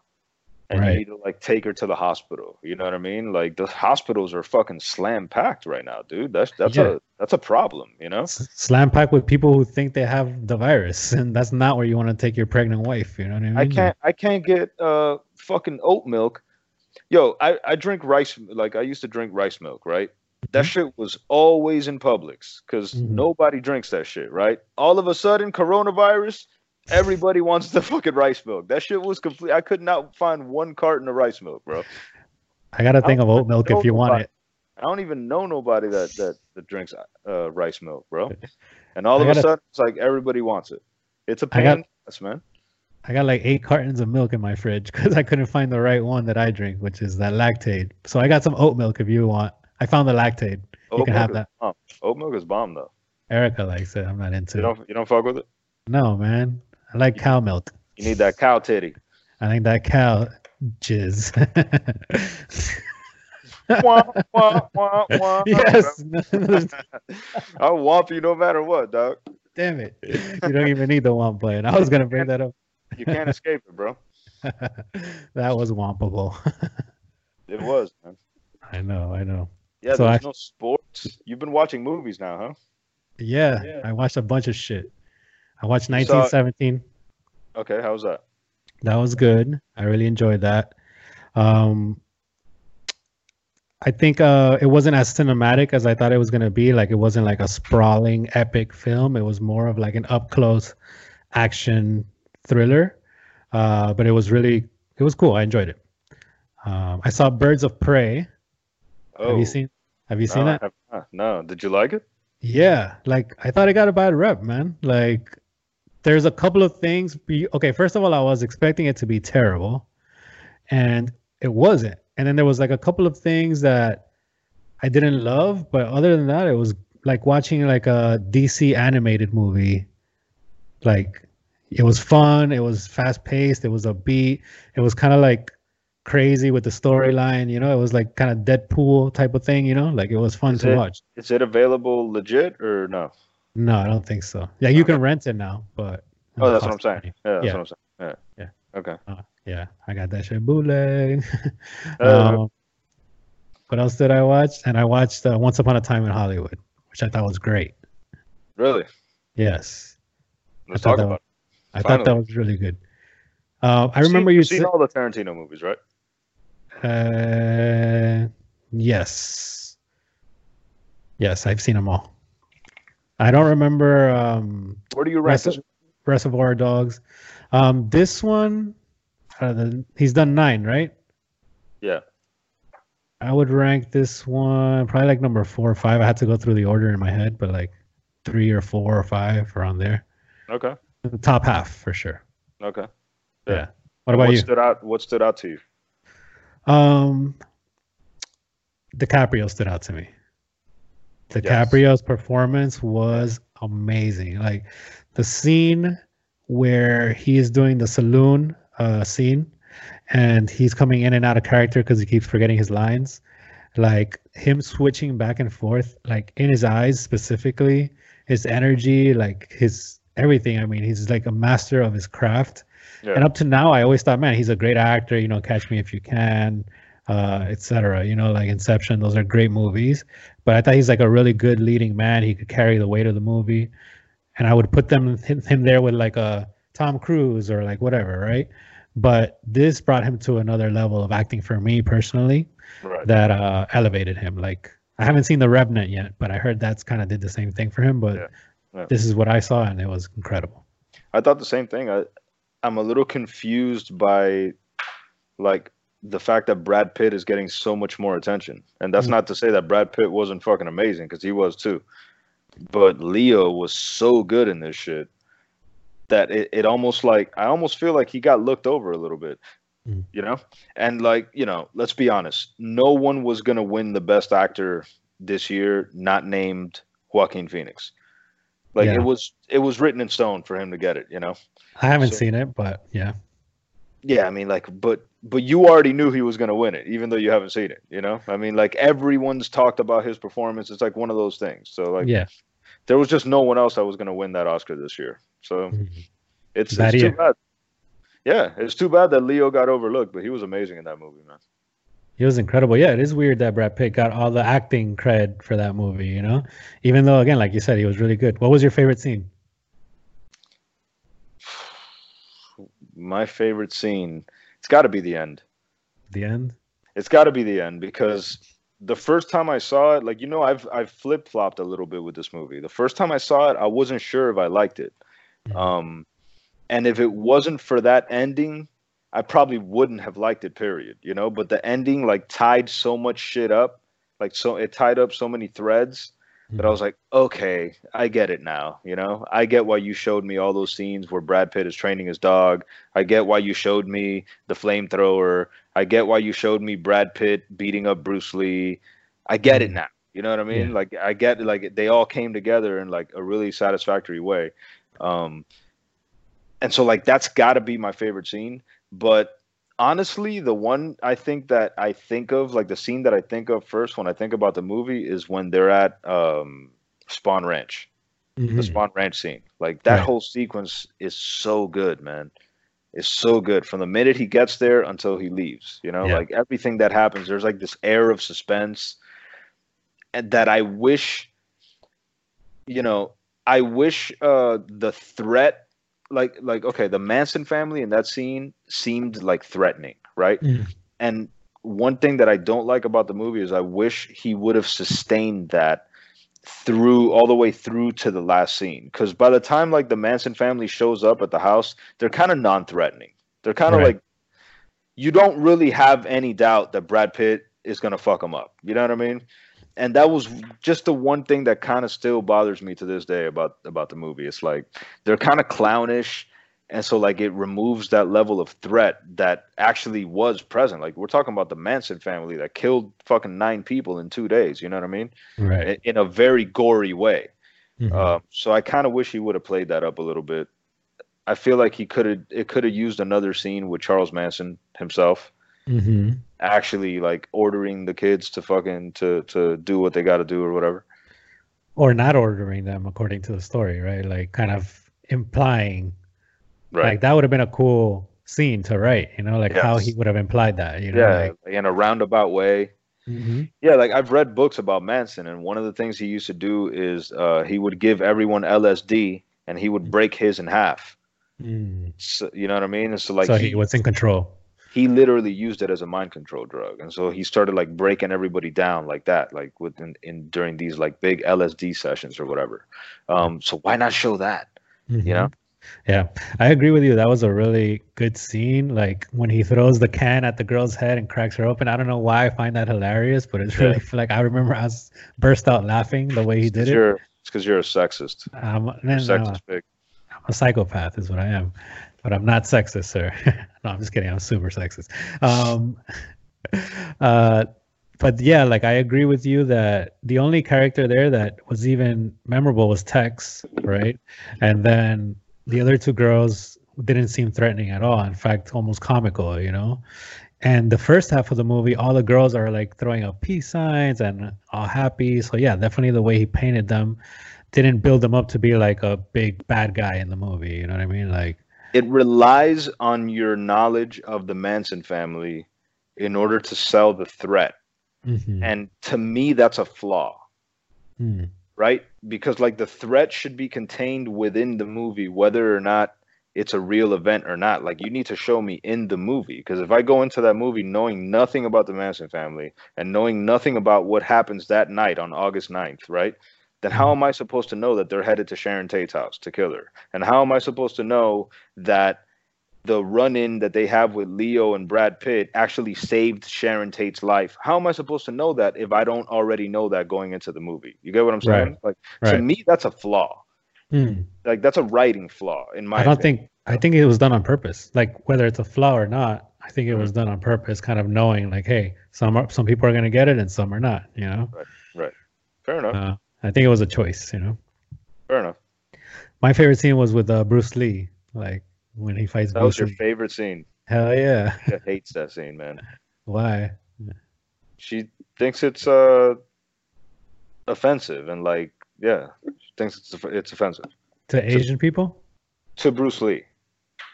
and Right. you need to like take her to the hospital? You know what I mean? Like the hospitals are fucking slam packed right now, dude. That's that's Yeah. a that's a problem. You know? S- slam packed with people who think they have the virus, and that's not where you want to take your pregnant wife. You know what I mean? I can't I can't get uh fucking oat milk. Yo, I, I drink rice like I used to drink rice milk, right? That Mhm. shit was always in Publix because Mhm. nobody drinks that shit, right? All of a sudden, coronavirus, everybody wants the fucking rice milk. That shit was complete. I could not find one carton of rice milk, bro. I got a thing of oat milk if you want nobody. it. I don't even know nobody that that, that drinks uh, rice milk, bro. And all of gotta- a sudden, it's like everybody wants it. It's a pain, yes, man. I got like eight cartons of milk in my fridge because I couldn't find the right one that I drink, which is that Lactaid. So I got some oat milk if you want. I found the Lactaid. You Oat can milk have is that. bomb. Oat milk is bomb though. Erica likes it. I'm not into You it. don't you don't fuck with it. No, man. I like cow milk. You need that cow titty. I think that cow jizz. Wah, wah, wah, wah. yes. I'll whomp you no matter what, dog. Damn it. You don't even need the womp button. I was gonna bring that up. You can't escape it, bro. that was wompable. It was, man. I know, I know. Yeah, So there's I- no sports. You've been watching movies now, huh? Yeah, Yeah. I watched a bunch of shit. I watched You saw- 1917. Okay, was that? That was good. I really enjoyed that. Um, I think uh, it wasn't as cinematic as I thought it was gonna be. Like it wasn't like a sprawling epic film. It was more of like an up close action thriller. Uh, but it was really it was cool. I enjoyed it. Um, I saw Birds of Prey. Oh, Have you seen Have you no, seen I that? No, did you like it? Yeah, like I thought it got a bad rep, man. Like there's a couple of things. Okay, first of all, I was expecting it to be terrible, and it wasn't. And then there was like a couple of things that I didn't love, but other than that, it was like watching like a DC animated movie. Like it was fun. It was fast paced. It was a beat. It was kind of like crazy with the storyline. You know, it was like kind of Deadpool type of thing. You know, like it was fun Is to it- watch. Is it available legit or no? No, I don't think so. Yeah, you can rent it now, but Oh, that's what I'm saying. Yeah, that's Yeah. what I'm saying. Yeah. Yeah. Okay. Uh, yeah, I got that shit bootleg. Uh, um, what else did I watch? And I watched uh, Once Upon a Time in Hollywood, which I thought was great. really? Yes, Let's talk about. I thought that was really good. Uh, I it. remember seen, you you've seen said, all the Tarantino movies, right? uh, yes, yes, I've seen them all. I don't remember um, Where do you rank Rest Reservoir Dogs. Um, this one, uh, he's done nine, right? Yeah. I would rank this one probably like number four or five. I had to go through the order in my head, but like three or four or five around there. Okay. The top half for sure. Okay. Yeah. Yeah. What about what you? stood out? What stood out to you? Um, DiCaprio stood out to me. Yes. DiCaprio's performance was amazing. Like the scene where he is doing the saloon uh, scene, and he's coming in and out of character because he keeps forgetting his lines. Like him switching back and forth, like in his eyes specifically, his energy, like his everything. I mean, he's like a master of his craft. Yeah. And up to now, I always thought, man, he's a great actor. You know, Catch Me If You Can, uh, etc. You know, like Inception. Those are great movies. But I thought he's like a really good leading man. He could carry the weight of the movie, and I would put them him, him there with like a Tom Cruise or like whatever, right? But this brought him to another level of acting for me personally right. that uh, elevated him. Like I haven't seen The Revenant yet, but I heard that's kind of did the same thing for him. But Yeah, yeah. this is what I saw, and it was incredible. I thought the same thing. I, I'm a little confused by, like, the fact that Brad Pitt is getting so much more attention, and that's Mm. not to say that Brad Pitt wasn't fucking amazing because he was too, but Leo was so good in this shit that it, it almost like I almost feel like he got looked over a little bit. Mm. You know, and like you know, let's be honest, no one was gonna win the best actor this year, not named Joaquin Phoenix. Like Yeah. it was, it was written in stone for him to get it. You know. I haven't So- seen it, but yeah, Yeah, I mean, like, but but you already knew he was gonna win it, even though you haven't seen it. You know, I mean, like everyone's talked about his performance. It's like one of those things. So like, yeah. there was just no one else that was gonna win that Oscar this year. So Mhm. it's, it's too bad. Yeah, it's too bad that Leo got overlooked, but he was amazing in that movie, man. He was incredible. Yeah, it is weird that Brad Pitt got all the acting cred for that movie, you know? Even though, again, like you said, he was really good. What was your favorite scene? My favorite scene, it's got to be the end. The end? It's got to be the end because the first time I saw it, like you know, I've I've flip flopped a little bit with this movie. The first time I saw it, I wasn't sure if I liked it. Mhm. Um, and if it wasn't for that ending, I probably wouldn't have liked it. Period. You know, but the ending like tied so much shit up, like so it tied up so many threads that I was like, okay, I get it now. You know, I get why you showed me all those scenes where Brad Pitt is training his dog. I get why you showed me the flamethrower. I get why you showed me Brad Pitt beating up Bruce Lee. I get it Mhm. now. You know what I mean? Yeah. Like I get like they all came together in like a really satisfactory way. Um and so like that's got to be my favorite scene, but honestly, the one I think that I think of, like the scene that I think of first when I think about the movie is when they're at um Spahn Ranch the Mhm. Spahn Ranch scene. Like that Right. whole sequence is so good, man. It's so good from the minute he gets there until he leaves. You know, Yeah. like everything that happens, there's like this air of suspense, and that I wish, you know, I wish uh the threat, like like okay, the Manson family in that scene seemed like threatening, right? Mhm. And one thing that I don't like about the movie is I wish he would have sustained that through all the way through to the last scene. Because by the time like the Manson family shows up at the house, they're kind of non-threatening. They're kind of Right. like you don't really have any doubt that Brad Pitt is gonna fuck them up. You know what I mean? And that was just the one thing that kind of still bothers me to this day about about the movie. It's like they're kind of clownish and so like it removes that level of threat that actually was present like we're talking about the manson family that killed fucking nine people in two days you know what i mean Right. in, a very gory way Mhm. um, so i kind of wish he would have played that up a little bit i feel like he could have it could have used another scene with charles manson himself Mhm. actually like ordering the kids to fucking to to do what they got to do or whatever Or not ordering them according to the story, right? Like kind of implying right like that would have been a cool scene to write, you know, like how he would have implied that, you know, yeah like in a roundabout way Mhm. Yeah, like I've read books about Manson, and one of the things he used to do is uh, he would give everyone LSD, and he would break his in half. Mm. So, you know what I mean? And so like so he, he was in control. He literally used it as a mind control drug, and so he started like breaking everybody down like that, like within in during these like big LSD sessions or whatever. Um, so why not show that? You know? Yeah, I agree with you. That was a really good scene. Like when he throws the can at the girl's head and cracks her open. I don't know why I find that hilarious, but it's Yeah. really like I remember I was burst out laughing the way he did it. It's because you're a sexist. Um, You're no, sexist pig. I'm a psychopath, is what I am. But I'm not sexist, sir. no, I'm just kidding. I'm super sexist. Um, uh, but yeah, like I agree with you that the only character there that was even memorable was Tex, right? And then the other two girls didn't seem threatening at all. In fact, almost comical, you know. And the first half of the movie, all the girls are like throwing up peace signs and all happy. So yeah, definitely the way he painted them didn't build them up to be like a big bad guy in the movie. You know what I mean? Like it relies on your knowledge of the Manson family in order to sell the threat. mhm. And to me, that's a flaw, Hmm. right? Because like the threat should be contained within the movie, whether or not it's a real event or not. Like you need to show me in the movie. Because if I go into that movie knowing nothing about the Manson family and knowing nothing about what happens that night on August 9th, right? Then how am I supposed to know that they're headed to Sharon Tate's house to kill her? And how am I supposed to know that the run-in that they have with Leo and Brad Pitt actually saved Sharon Tate's life? How am I supposed to know that if I don't already know that going into the movie? You get what I'm saying? Right. Like to me, that's a flaw. Hmm. Like that's a writing flaw in my. I don't opinion. think I think it was done on purpose. Like whether it's a flaw or not, I think it was Mm-hmm. done on purpose, kind of knowing like, hey, some are some people are gonna get it and some are not. You know, Right. Right. Fair enough. uh, I think it was a choice. You know, Fair enough. my favorite scene was with uh, Bruce Lee, like when he fights That was Bruce your Lee. favorite scene. Hell yeah! She hates that scene, man. Why? She thinks it's uh offensive and like yeah, she thinks it's it's offensive To Asian people? to Bruce Lee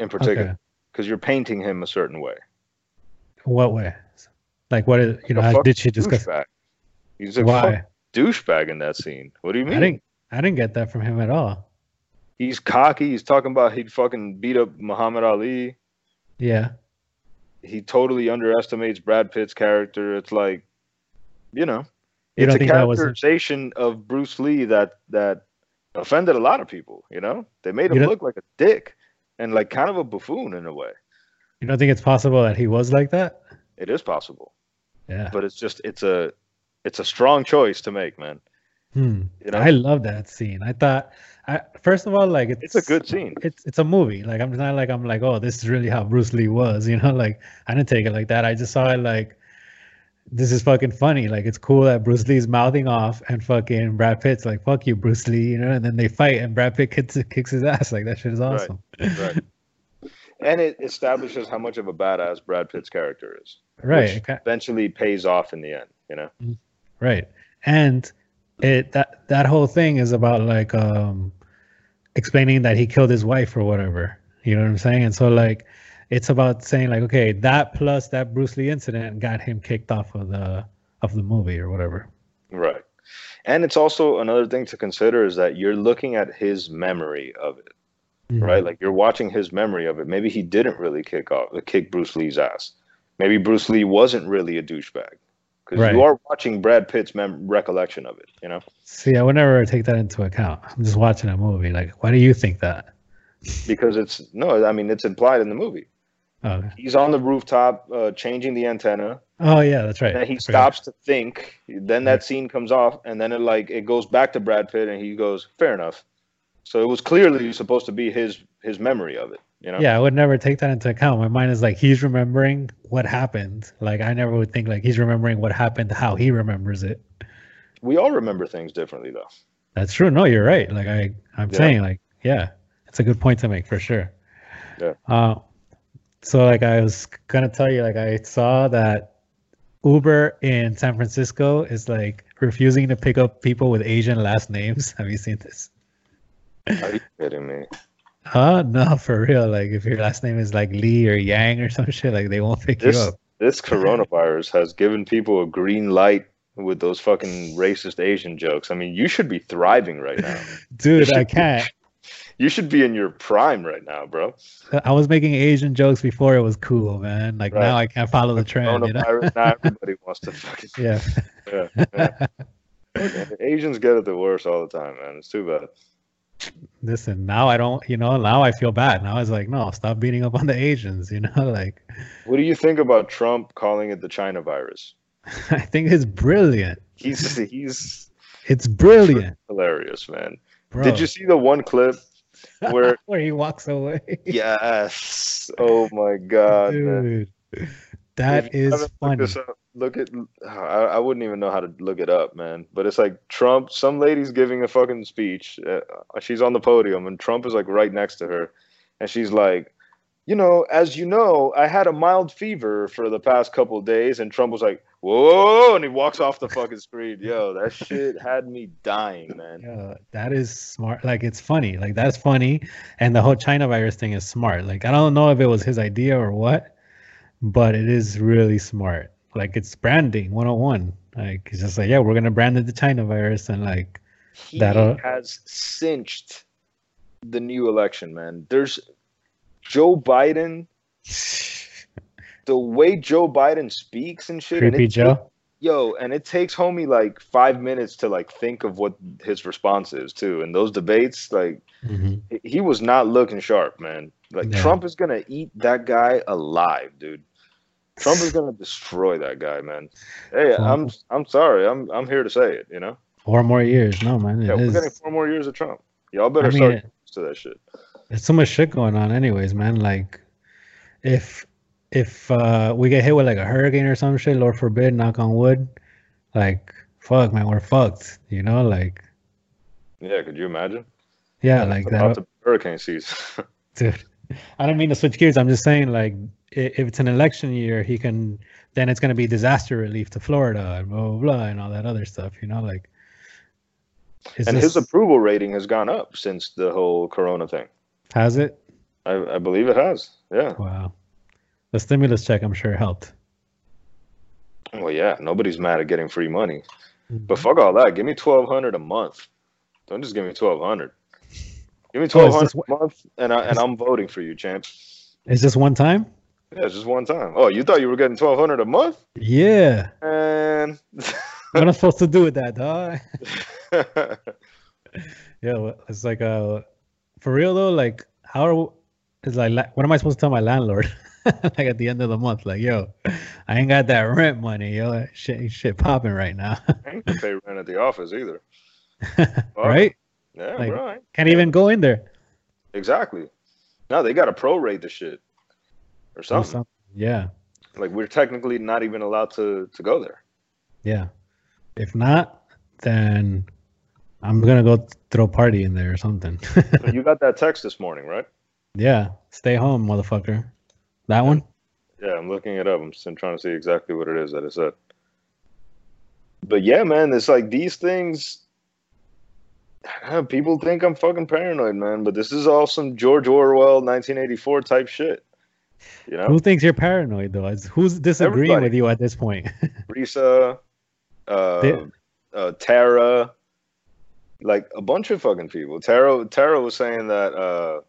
in particular Okay. because you're painting him a certain way. What way? Like what is you know? How did she discuss? Douchebag. He's a Why? Douchebag in that scene. What do you mean? I didn't. I didn't get that from him at all. He's cocky. He's talking about he'd fucking beat up Muhammad Ali. Yeah. He totally underestimates Brad Pitt's character. It's like, you know, You it's a think that was? characterization of Bruce Lee that that offended a lot of people. You know, they made him look like a dick and like kind of a buffoon in a way. You don't think it's possible that he was like that? It is possible, Yeah. but it's just it's a it's a strong choice to make, man. Hmm. You know, I love that scene. I thought, I first of all, like it's it's a good scene. It's it's a movie. Like I'm not like I'm like, oh, this is really how Bruce Lee was. You know, like I didn't take it like that. I just saw it like, this is fucking funny. Like it's cool that Bruce Lee's mouthing off and fucking Brad Pitt's like, fuck you, Bruce Lee. You know, and then they fight and Brad Pitt kicks, kicks his ass. Like that shit is awesome. right. And it establishes how much of a badass Brad Pitt's character is. Right. okay. eventually pays off in the end. You know. Right. And it that that whole thing is about like um explaining that he killed his wife or whatever. You know what I'm saying? And so like it's about saying like okay, that plus that Bruce Lee incident got him kicked off of the of the movie or whatever. Right. And it's also another thing to consider is that you're looking at his memory of it, Mhm. right? Like you're watching his memory of it. Maybe he didn't really kick off kick Bruce Lee's ass. Maybe Bruce Lee wasn't really a douchebag. Because Right. you are watching Brad Pitt's mem- recollection of it, you know? See, I would never take that into account. I'm just watching a movie. Like, why do you think that? Because it's no, I mean it's implied in the movie. Oh, He's on the rooftop uh, changing the antenna. oh yeah, that's right. And then he stops to think. Then that scene comes off, and then it like it goes back to Brad Pitt, and he goes, "Fair enough." So it was clearly supposed to be his his memory of it, you know? Yeah, I would never take that into account. My mind is like he's remembering what happened. Like I never would think like he's remembering what happened, how he remembers it. We all remember things differently, though. That's true. No, you're right. Like I, I'm Yeah. saying, like, yeah, it's a good point to make for sure. Yeah. Uh, so like I was gonna tell you, like I saw that Uber in San Francisco is like refusing to pick up people with Asian last names. Have you seen this? Are you kidding me? Uh no, for real. Like if your last name is like Lee or Yang or some shit, like they won't pick This you up. this coronavirus has given people a green light with those fucking racist Asian jokes. I mean, you should be thriving right now. Dude, I can't. You should be in your prime right now, bro. I was making Asian jokes before it was cool, man. Like Right. now I can't follow the trend, you know? Now everybody wants to fucking Yeah. yeah. yeah. Asians get it the worst all the time, man. It's too bad. Listen, now I don't, you know, now I feel bad. Now it's like, no, stop beating up on the Asians, you know? Like, What do you think about Trump calling it the China virus? I think it's brilliant. He's he's It's brilliant. hilarious, man. Bro. Did you see the one clip where where he walks away. yes, oh my god, man. That is looked funny. up, look at I, I wouldn't even know how to look it up, man. But it's like Trump. Some lady's giving a fucking speech. Uh, she's on the podium, and Trump is like right next to her, and she's like, you know, as you know, I had a mild fever for the past couple of days, and Trump was like, whoa, and he walks off the fucking screen. Yo, that shit had me dying, man. Yeah, that is smart. Like it's funny. Like that's funny, and the whole China virus thing is smart. Like I don't know if it was his idea or what, but it is really smart. Like it's branding 101. Like it's just like, yeah, we're gonna brand it the China virus, and like, He That'll- has cinched the new election, man. There's Joe Biden. The way Joe Biden speaks and shit, and creepy it Joe. Yo, and it takes homie like five minutes to like think of what his response is too. And those debates, like Mhm. he- he was not looking sharp, man. Like Yeah. Trump is gonna eat that guy alive, dude. Trump is gonna destroy that guy, man. Hey, I'm I'm sorry, I'm I'm here to say it. You know, Four more years. No man, it yeah, we're is- getting four more years of Trump. Y'all better I mean, start it- to that shit. There's so much shit going on, anyways, man. Like, if if uh, we get hit with like a hurricane or some shit, Lord forbid, knock on wood, like, fuck, man, we're fucked. You know, like, Yeah, could you imagine? yeah, It's like about that, to hurricane season. dude. I don't mean to switch gears. I'm just saying, like, if it's an election year, he can. Then it's gonna be disaster relief to Florida and blah blah blah and all that other stuff. You know, like. And just, his approval rating has gone up since the whole Corona thing. has it? I, I believe it has. Yeah. Wow. The stimulus check, I'm sure, helped. Well, yeah. Nobody's mad at getting free money. Mm-hmm. But fuck all that. Give me twelve hundred a month. Don't just give me twelve hundred. Give me Oh, twelve it's a month, and I and I'm voting for you, champ. Is this one time? Yeah, it's just one time. Oh, you thought you were getting twelve hundred a month? Yeah. And What am I supposed to do with that, dog? Yeah, well, it's like uh, for real though. Like, how are it's like, what am I supposed to tell my landlord? like at the end of the month, like, yo, I ain't got that rent money, yo. Shit, shit popping right now, I ain't gonna pay rent at the office either. right? Yeah, Like- bro. Can't even go in there. Exactly. No, they got to prorate the shit or Or something. something. Yeah, Like we're technically not even allowed to to go there. yeah. If not, then I'm gonna go throw a party in there or something. So you got that text this morning, right? yeah, stay home, motherfucker. That one. Yeah, I'm looking it up. I'm just trying to see exactly what it is that it said. But yeah, man, it's like these things. People think I'm fucking paranoid, man, but this is all some George Orwell 1984 type shit. You know, Who thinks you're paranoid though? Who's disagreeing Everybody. with you at this point? Risa, uh, They- uh, Tara, like a bunch of fucking people. Tara, Tara was saying that uh,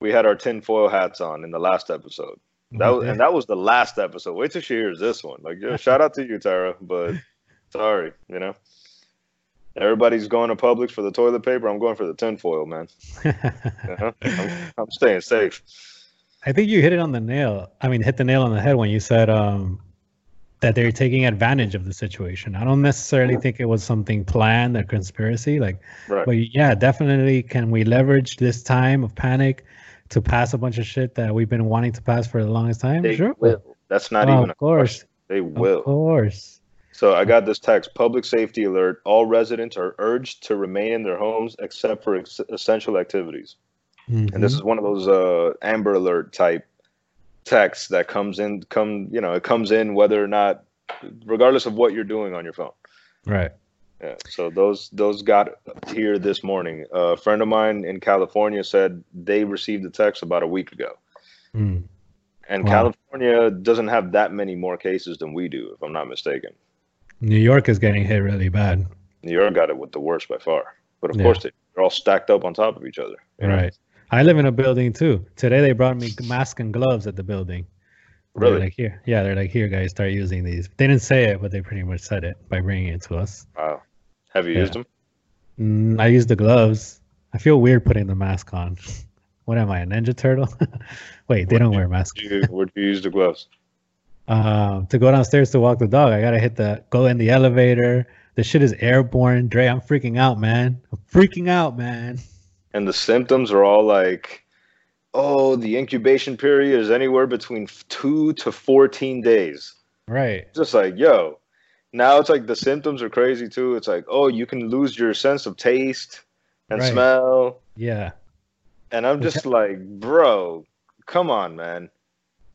we had our tinfoil hats on in the last episode. That was, and that was the last episode. Wait till she hears this one. Like, yo, shout out to you, Tara, but sorry, you know. Everybody's going to Publix for the toilet paper. I'm going for the tinfoil, man. Uh-huh. I'm, I'm staying safe. I think you hit it on the nail. I mean, hit the nail on the head when you said um, that they're taking advantage of the situation. I don't necessarily think it was something planned or conspiracy. Like, Right. but yeah, definitely. Can we leverage this time of panic to pass a bunch of shit that we've been wanting to pass for the longest time? They sure. will. That's not Oh, even a of course. question. They will. Of course. So I got this text: public safety alert. All residents are urged to remain in their homes except for ex- essential activities. And this Mhm. is one of those uh, Amber Alert type texts that comes in. Come, you know, it comes in whether or not, regardless of what you're doing on your phone. right. Yeah. So those those got here this morning. a friend of mine in California said they received the text about a week ago, Mm. and Wow. California doesn't have that many more cases than we do, if I'm not mistaken. New York is getting hit really bad. New York got it with the worst by far. But of Yeah. course, they, they're all stacked up on top of each other. you know? I live in a building too. Today they brought me mask and gloves at the building. They're Really? like here. Yeah, they're like here, guys, start using these. They didn't say it, but they pretty much said it by bringing it to us. Wow. Have you Yeah. used them? Mm, I use the gloves. I feel weird putting the mask on. What am I, a Ninja Turtle? Wait, they don't do wear masks. You, where'd you use the gloves? Um, to go downstairs to walk the dog, I gotta hit the go in the elevator. The shit is airborne. Dre, I'm freaking out, man. I'm freaking out, man. And the symptoms are all like, oh, the incubation period is anywhere between two to 14 days. Right. Just like, yo, now it's like the symptoms are crazy too. It's like, oh, you can lose your sense of taste and Right. smell. Yeah. And I'm just like, bro, come on, man.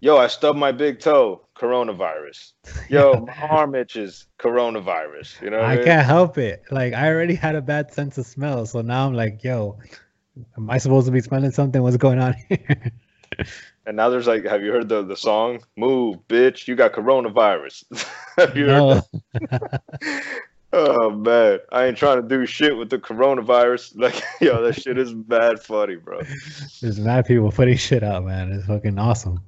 Yo, I stubbed my big toe, coronavirus. Yo, my arm itches, coronavirus. You know I, I mean? can't help it. Like I already had a bad sense of smell, so now I'm like, yo, am I supposed to be smelling something? What's going on here? And now there's like, have you heard the the song? Move, bitch, you got coronavirus. have you heard Oh man, I ain't trying to do shit with the coronavirus. Like, yo, that shit is bad funny, bro. There's mad people putting shit out, man. It's fucking awesome.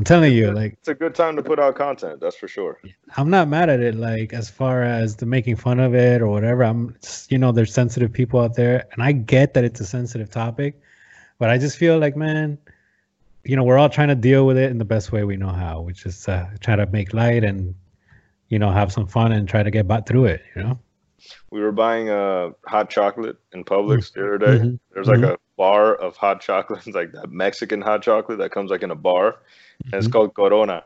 I'm telling you, like It's a good time to put out content, that's for sure. I'm not mad at it. Like as far as the making fun of it or whatever, I'm you know, there's sensitive people out there, and I get that it's a sensitive topic, but I just feel like, man, you know, we're all trying to deal with it in the best way we know how, which is uh, try to make light and, you know, have some fun and try to get back through it. You know. We were buying uh, hot chocolate in Publix the other day. Mhm. There's like Mhm. a bar of hot chocolate, like that Mexican hot chocolate that comes like in a bar, and it's called Corona.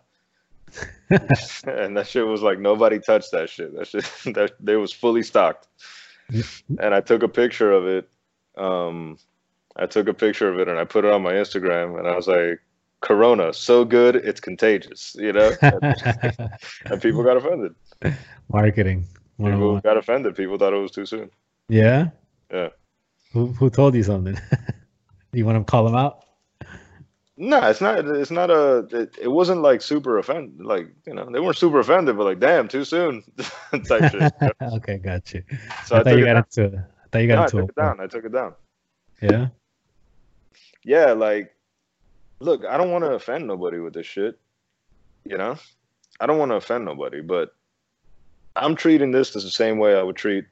and that shit was like nobody touched that shit. That shit that they was fully stocked. And I took a picture of it. Um, I took a picture of it and I put it on my Instagram, and I was like, "Corona, so good, it's contagious," you know. and people got offended. Marketing. People got offended. People thought it was too soon. Yeah. Yeah. Who who told you something? you want to call them out? No, it's not. It's not a. It, it wasn't like super offended. Like you know, they weren't super offended, but like, damn, too soon, type shit. okay, got you. So I, I, thought you it got down. into. I thought you No, got I took it down. I took it down. Yeah. Yeah, like, look, I don't want to offend nobody with this shit. You know, I don't want to offend nobody, but I'm treating this the same way I would treat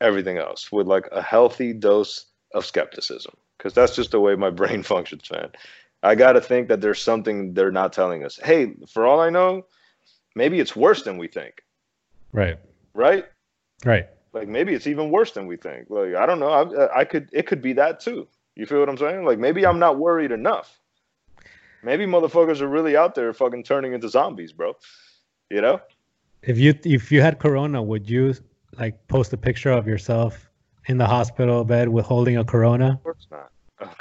everything else, with like a healthy dose of skepticism, because that's just the way my brain functions, man. I got to think that there's something they're not telling us. Hey, for all I know, maybe it's worse than we think, Right. right? Right. Like maybe it's even worse than we think. Like I don't know. I, I could. It could be that too. You feel what I'm saying? Like maybe I'm not worried enough. Maybe motherfuckers are really out there fucking turning into zombies, bro. You know? If you if you had corona, would you like post a picture of yourself in the hospital bed with holding a corona? Of course not.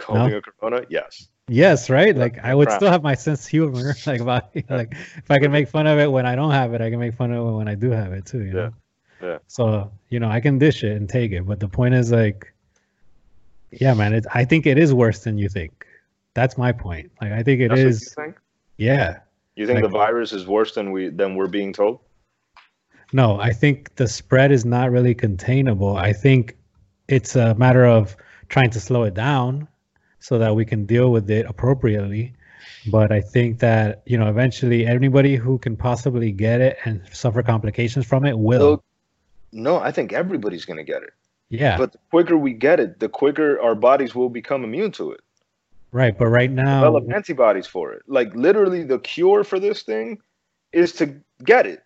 Holding a corona? Yes. Yes, right. Like I would still have my sense of humor. Like about like if I can make fun of it when I don't have it, I can make fun of it when I do have it too. You Yeah. know. Yeah. So you know I can dish it and take it, but the point is like, yeah, man. It, I think it is worse than you think. That's my point. Like I think it That's is. you think? Yeah. You think Like- the virus is worse than we than we're being told? No, I think the spread is not really containable. I think it's a matter of trying to slow it down so that we can deal with it appropriately. But I think that, you know, eventually anybody who can possibly get it and suffer complications from it will. Look, No, I think everybody's gonna get it. yeah. But the quicker we get it, the quicker our bodies will become immune to it. right. But right now, Develop antibodies for it. Like literally, the cure for this thing is to get it.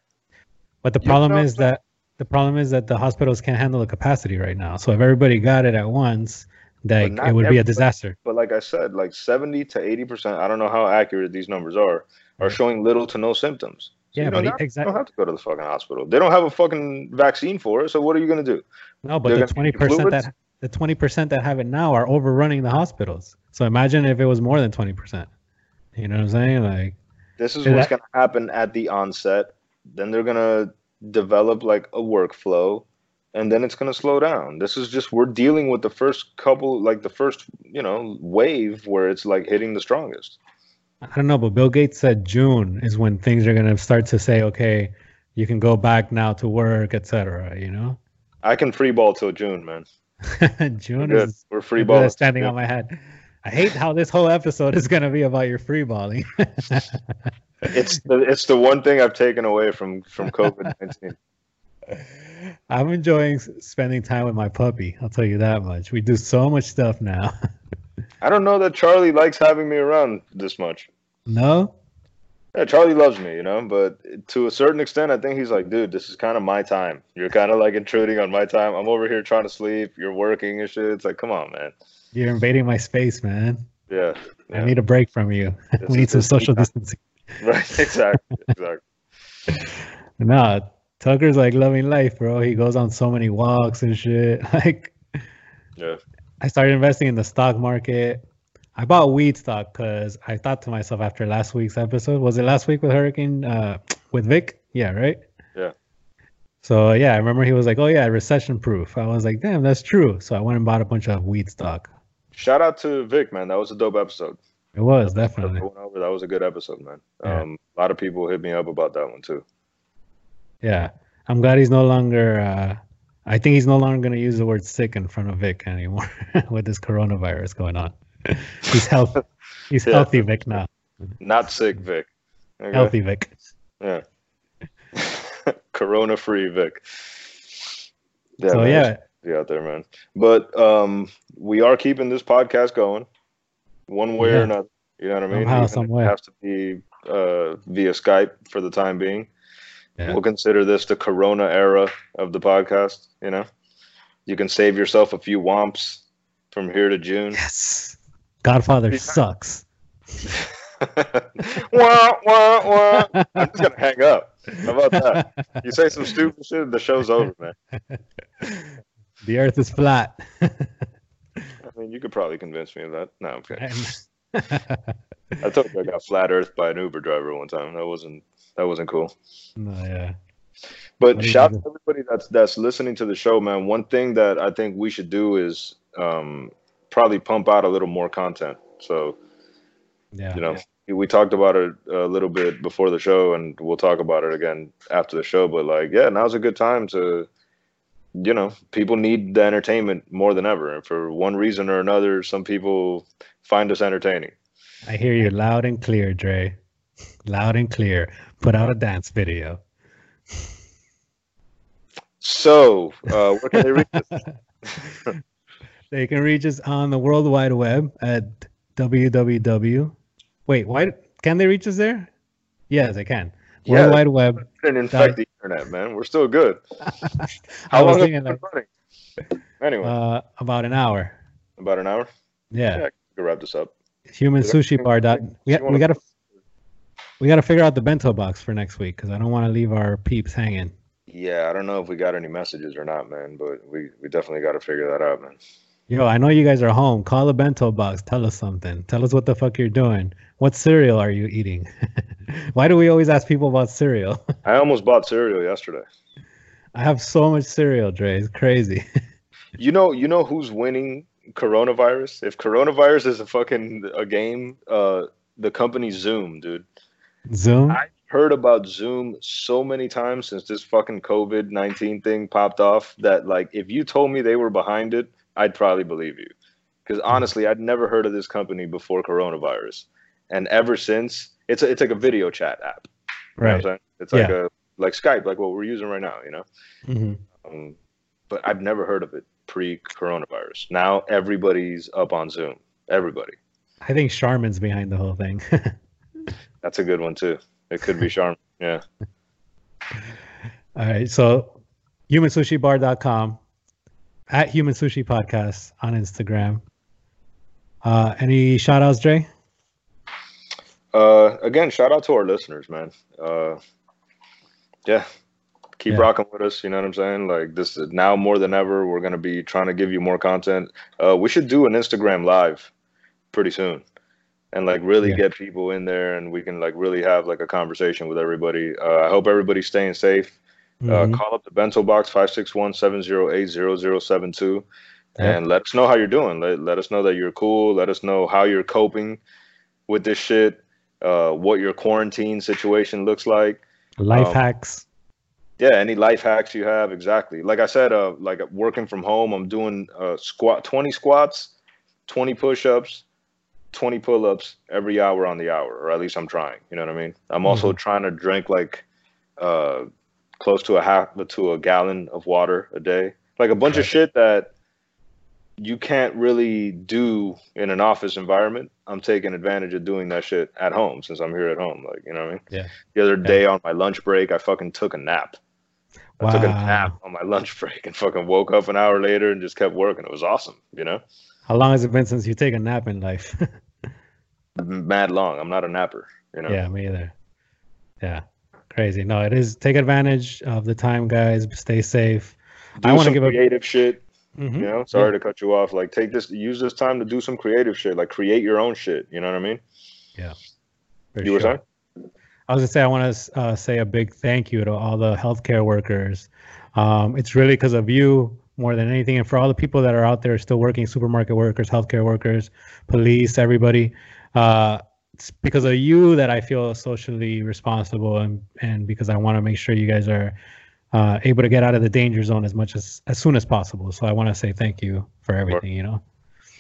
but the you problem know- is that the problem is that the hospitals can't handle the capacity right now. So if everybody got it at once, like it would be a disaster. But like I said, like 70 to 80%, I don't know how accurate these numbers are, are showing little to no symptoms. So Yeah, you but don't, have, you exactly. don't have to go to the fucking hospital. They don't have a fucking vaccine for it. So what are you going to do? No, but They're the 20 percent that the twenty percent that have it now are overrunning the hospitals. So imagine if it was more than twenty percent. You know what I'm saying? Like, This is what's going to happen at the onset. Then they're going to develop like a workflow and then it's going to slow down. This is just, we're dealing with the first couple, like the first, you know, wave where it's like hitting the strongest. I don't know, but Bill Gates said June is when things are gonna start to say, okay, you can go back now to work, etc. You know, I can free ball till June, man. We're June good. is We're free ball. standing on my head. I hate how this whole episode is gonna be about your free balling. It's the it's the one thing I've taken away from from COVID nineteen. I'm enjoying spending time with my puppy. I'll tell you that much. We do so much stuff now. I don't know that Charlie likes having me around this much. no, Yeah, Charlie loves me, you know, but to a certain extent, I think he's like, dude, this is kind of my time. You're kind of like intruding on my time. I'm over here trying to sleep. You're working and shit. It's like, come on, man. You're invading my space, man. Yeah. I need a break from you. We need some social distancing. Right. Exactly. Exactly. Nah, Tucker's like loving life, bro. He goes on so many walks and shit. Like, Yeah. I started investing in the stock market. I bought weed stock because I thought to myself after last week's episode, was it last week with Hurricane uh, with Vic? Yeah, right. Yeah. So yeah, I remember he was like, "Oh yeah, recession proof." I was like, "Damn, that's true." So I went and bought a bunch of weed stock. Shout out to Vic, man. That was a dope episode. It was definitely. That was a good episode, man. Yeah. Um, a lot of people hit me up about that one too. Yeah, I'm glad he's no longer. Uh, I think he's no longer going to use the word sick in front of Vic anymore with this coronavirus going on. he's healthy. He's Yeah. healthy, Vic now. Not sick, Vic. Okay? Healthy, Vic. Yeah. Corona free Vic. Yeah, so man, yeah, crazy out there, man. But um, we are keeping this podcast going, one way Yeah. or another. You know what I mean? Somehow, Even some it way. has to be uh, via Skype for the time being. Yeah. We'll consider this the Corona era of the podcast. You know, you can save yourself a few womps from here to June. yes. Godfather Yeah. sucks. wah, wah, wah. I'm just gonna hang up. How about that? You say some stupid shit, the show's over, man. the Earth is flat. I mean, you could probably convince me of that. No, I'm kidding. I told you I got flat Earth by an Uber driver one time. That wasn't that wasn't cool. no, yeah. But shout out to everybody that's that's listening to the show, man. One thing that I think we should do is um, probably pump out a little more content. So Yeah. you know, we talked about it a little bit before the show, and we'll talk about it again after the show. But like, yeah, now's a good time to, you know, people need the entertainment more than ever, and for one reason or another, some people find us entertaining. I hear you loud and clear, Dre. Loud and clear. Put out a dance video. So, uh, where can they reach us? They can reach us on the World Wide Web at www. Wait, why can they reach us there? Yes, they can. Yeah. World Wide Web. and infect the internet, man. We're still good. I How long have been running? Anyway, uh, about an hour. about an hour. Yeah. Yeah. We can wrap this up. Human Is sushi bar. Dot, we, we wanna- gotta we gotta figure out the bento box for next week because I don't want to leave our peeps hanging. Yeah, I don't know if we got any messages or not, man, but we, we definitely got to figure that out, man. Yo, I know you guys are home. Call the bento box. Tell us something. Tell us what the fuck you're doing. What cereal are you eating? Why do we always ask people about cereal? I almost bought cereal yesterday. I have so much cereal, Dre. It's crazy. You know, you know who's winning coronavirus? If coronavirus is a fucking a game, uh, the company Zoom, dude. Zoom. I heard about Zoom so many times since this fucking COVID nineteen thing popped off that like if you told me they were behind it, I'd probably believe you. Because honestly, I'd never heard of this company before coronavirus, and ever since, it's a, it's like a video chat app. You know right. It's like a like Skype, like what we're using right now. You know. hmm Um, but I've never heard of it pre-coronavirus. Now everybody's up on Zoom. Everybody. I think Charmin's behind the whole thing. That's a good one too. It could be Charm. Yeah. All right. So humansushibar.com at human sushi podcast on Instagram. Uh, any shout outs, Dre? Uh, again, shout out to our listeners, man. Uh, yeah, keep Yeah. rocking with us. You know what I'm saying? Like this is now more than ever. We're gonna be trying to give you more content. Uh, we should do an Instagram live pretty soon, and like really Yeah. get people in there, and we can like really have like a conversation with everybody. Uh, I hope everybody's staying safe. Uh, Mhm. call up the bento box 561-708-0072 Yeah. and let us know how you're doing. Let, let us know that you're cool. Let us know how you're coping with this shit, uh, what your quarantine situation looks like. Life um, hacks. Yeah, any life hacks you have, exactly. Like I said, uh, like working from home, I'm doing uh, squat, 20 squats, 20 push-ups, 20 pull-ups every hour on the hour, or at least I'm trying. You know what I mean? I'm also trying to drink like uh, close to a half to a gallon of water a day, like a bunch of shit that you can't really do in an office environment. I'm taking advantage of doing that shit at home since I'm here at home. Like, you know what I mean? Yeah. The other Yeah. day on my lunch break, I fucking took a nap. wow. I took a nap on my lunch break and fucking woke up an hour later and just kept working. It was awesome, you know? How long has it been since you take a nap in life? Mad long. I'm not a napper, you know? Yeah, me either. Yeah, crazy. No, it is. Take advantage of the time, guys. Stay safe. Do I wanna some give a- creative shit. Mhm. You know, sorry to cut you off. Like, take this, use this time to do some creative shit. Like, create your own shit. You know what I mean? For you were saying? I was gonna say I want to uh, say a big thank you to all the healthcare workers. Um, it's really because of you more than anything, and for all the people that are out there still working, supermarket workers, healthcare workers, police, everybody. Uh, it's because of you that I feel socially responsible, and and because I want to make sure you guys are uh, able to get out of the danger zone as much as as soon as possible. So I want to say thank you for everything. You know.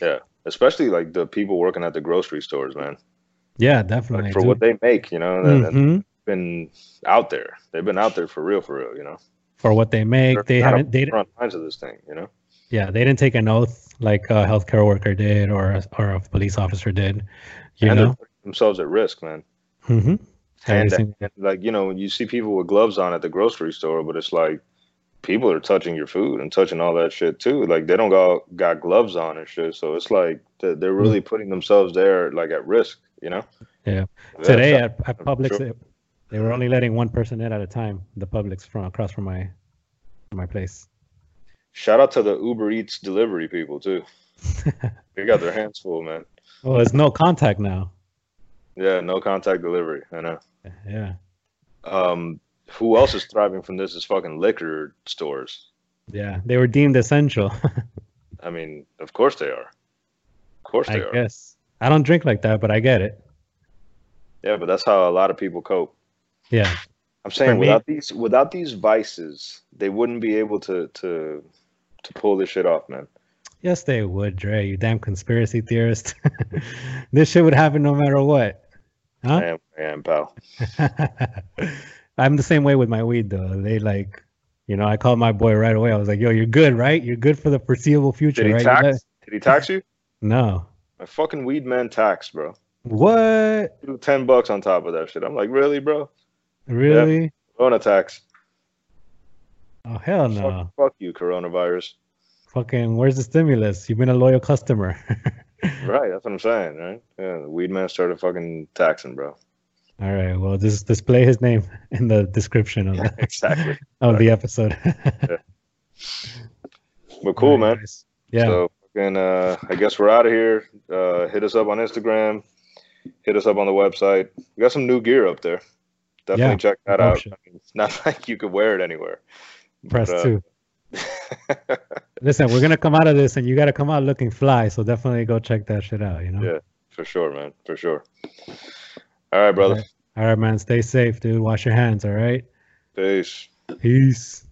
Yeah, especially like the people working at the grocery stores, man. Yeah, definitely. Like, for what they make, you know, Mhm. been out there. They've been out there for real, for real. You know, For what they make, They're they haven't. They the front lines of this thing. You know, Yeah, they didn't take an oath like a healthcare worker did or a, or a police officer did. You and they're know, putting themselves at risk, man. mm-hmm. And, and like you know, you see people with gloves on at the grocery store, but it's like people are touching your food and touching all that shit too. Like they don't got got gloves on and shit, so it's like they're, they're really putting themselves there like at risk. You know. Yeah. Today at, at Publix, Sure. They, were only letting one person in at a time. The Publix from across from my from my place. Shout out to the Uber Eats delivery people too. They got their hands full, man. Oh, it's no contact now. Yeah, no contact delivery. I know. Yeah, Um, who else is thriving from this is fucking liquor stores. yeah. They were deemed essential. I mean, of course they are. Of course I they are. guess. I don't drink like that, but I get it. Yeah, but that's how a lot of people cope. Yeah. I'm saying me- without these without these vices, they wouldn't be able to to to pull this shit off, man. Yes, they would, Dre. You damn conspiracy theorist. this shit would happen no matter what. Huh? I am, I am, pal. I'm the same way with my weed though. They like, you know, I called my boy right away. I was like, "Yo, you're good, right? You're good for the foreseeable future, Did he right?" Tax? Did he tax you? No. My fucking weed man tax, bro. What? Ten bucks on top of that shit. I'm like, really, bro? Really? Corona tax. Oh hell no! Fuck, fuck you, coronavirus. Fucking, where's the stimulus? You've been a loyal customer. Right, that's what I'm saying, right? Yeah, the weed man started fucking taxing, bro. All right. Well, just display his name in the description of the, exactly. of the episode. But cool, right, man. Yeah. So fucking, uh, I guess we're out of here. Uh, hit us up on Instagram. Hit us up on the website. We got some new gear up there. Definitely Yeah, check that out. I mean, it's not like you could wear it anywhere. Press uh, two. Listen, we're gonna come out of this, and you gotta come out looking fly. So definitely go check that shit out. You know. Yeah. For sure, man. For sure. All right, brother. Alright. All right, man. Stay safe, dude. Wash your hands. All right. Peace. Peace.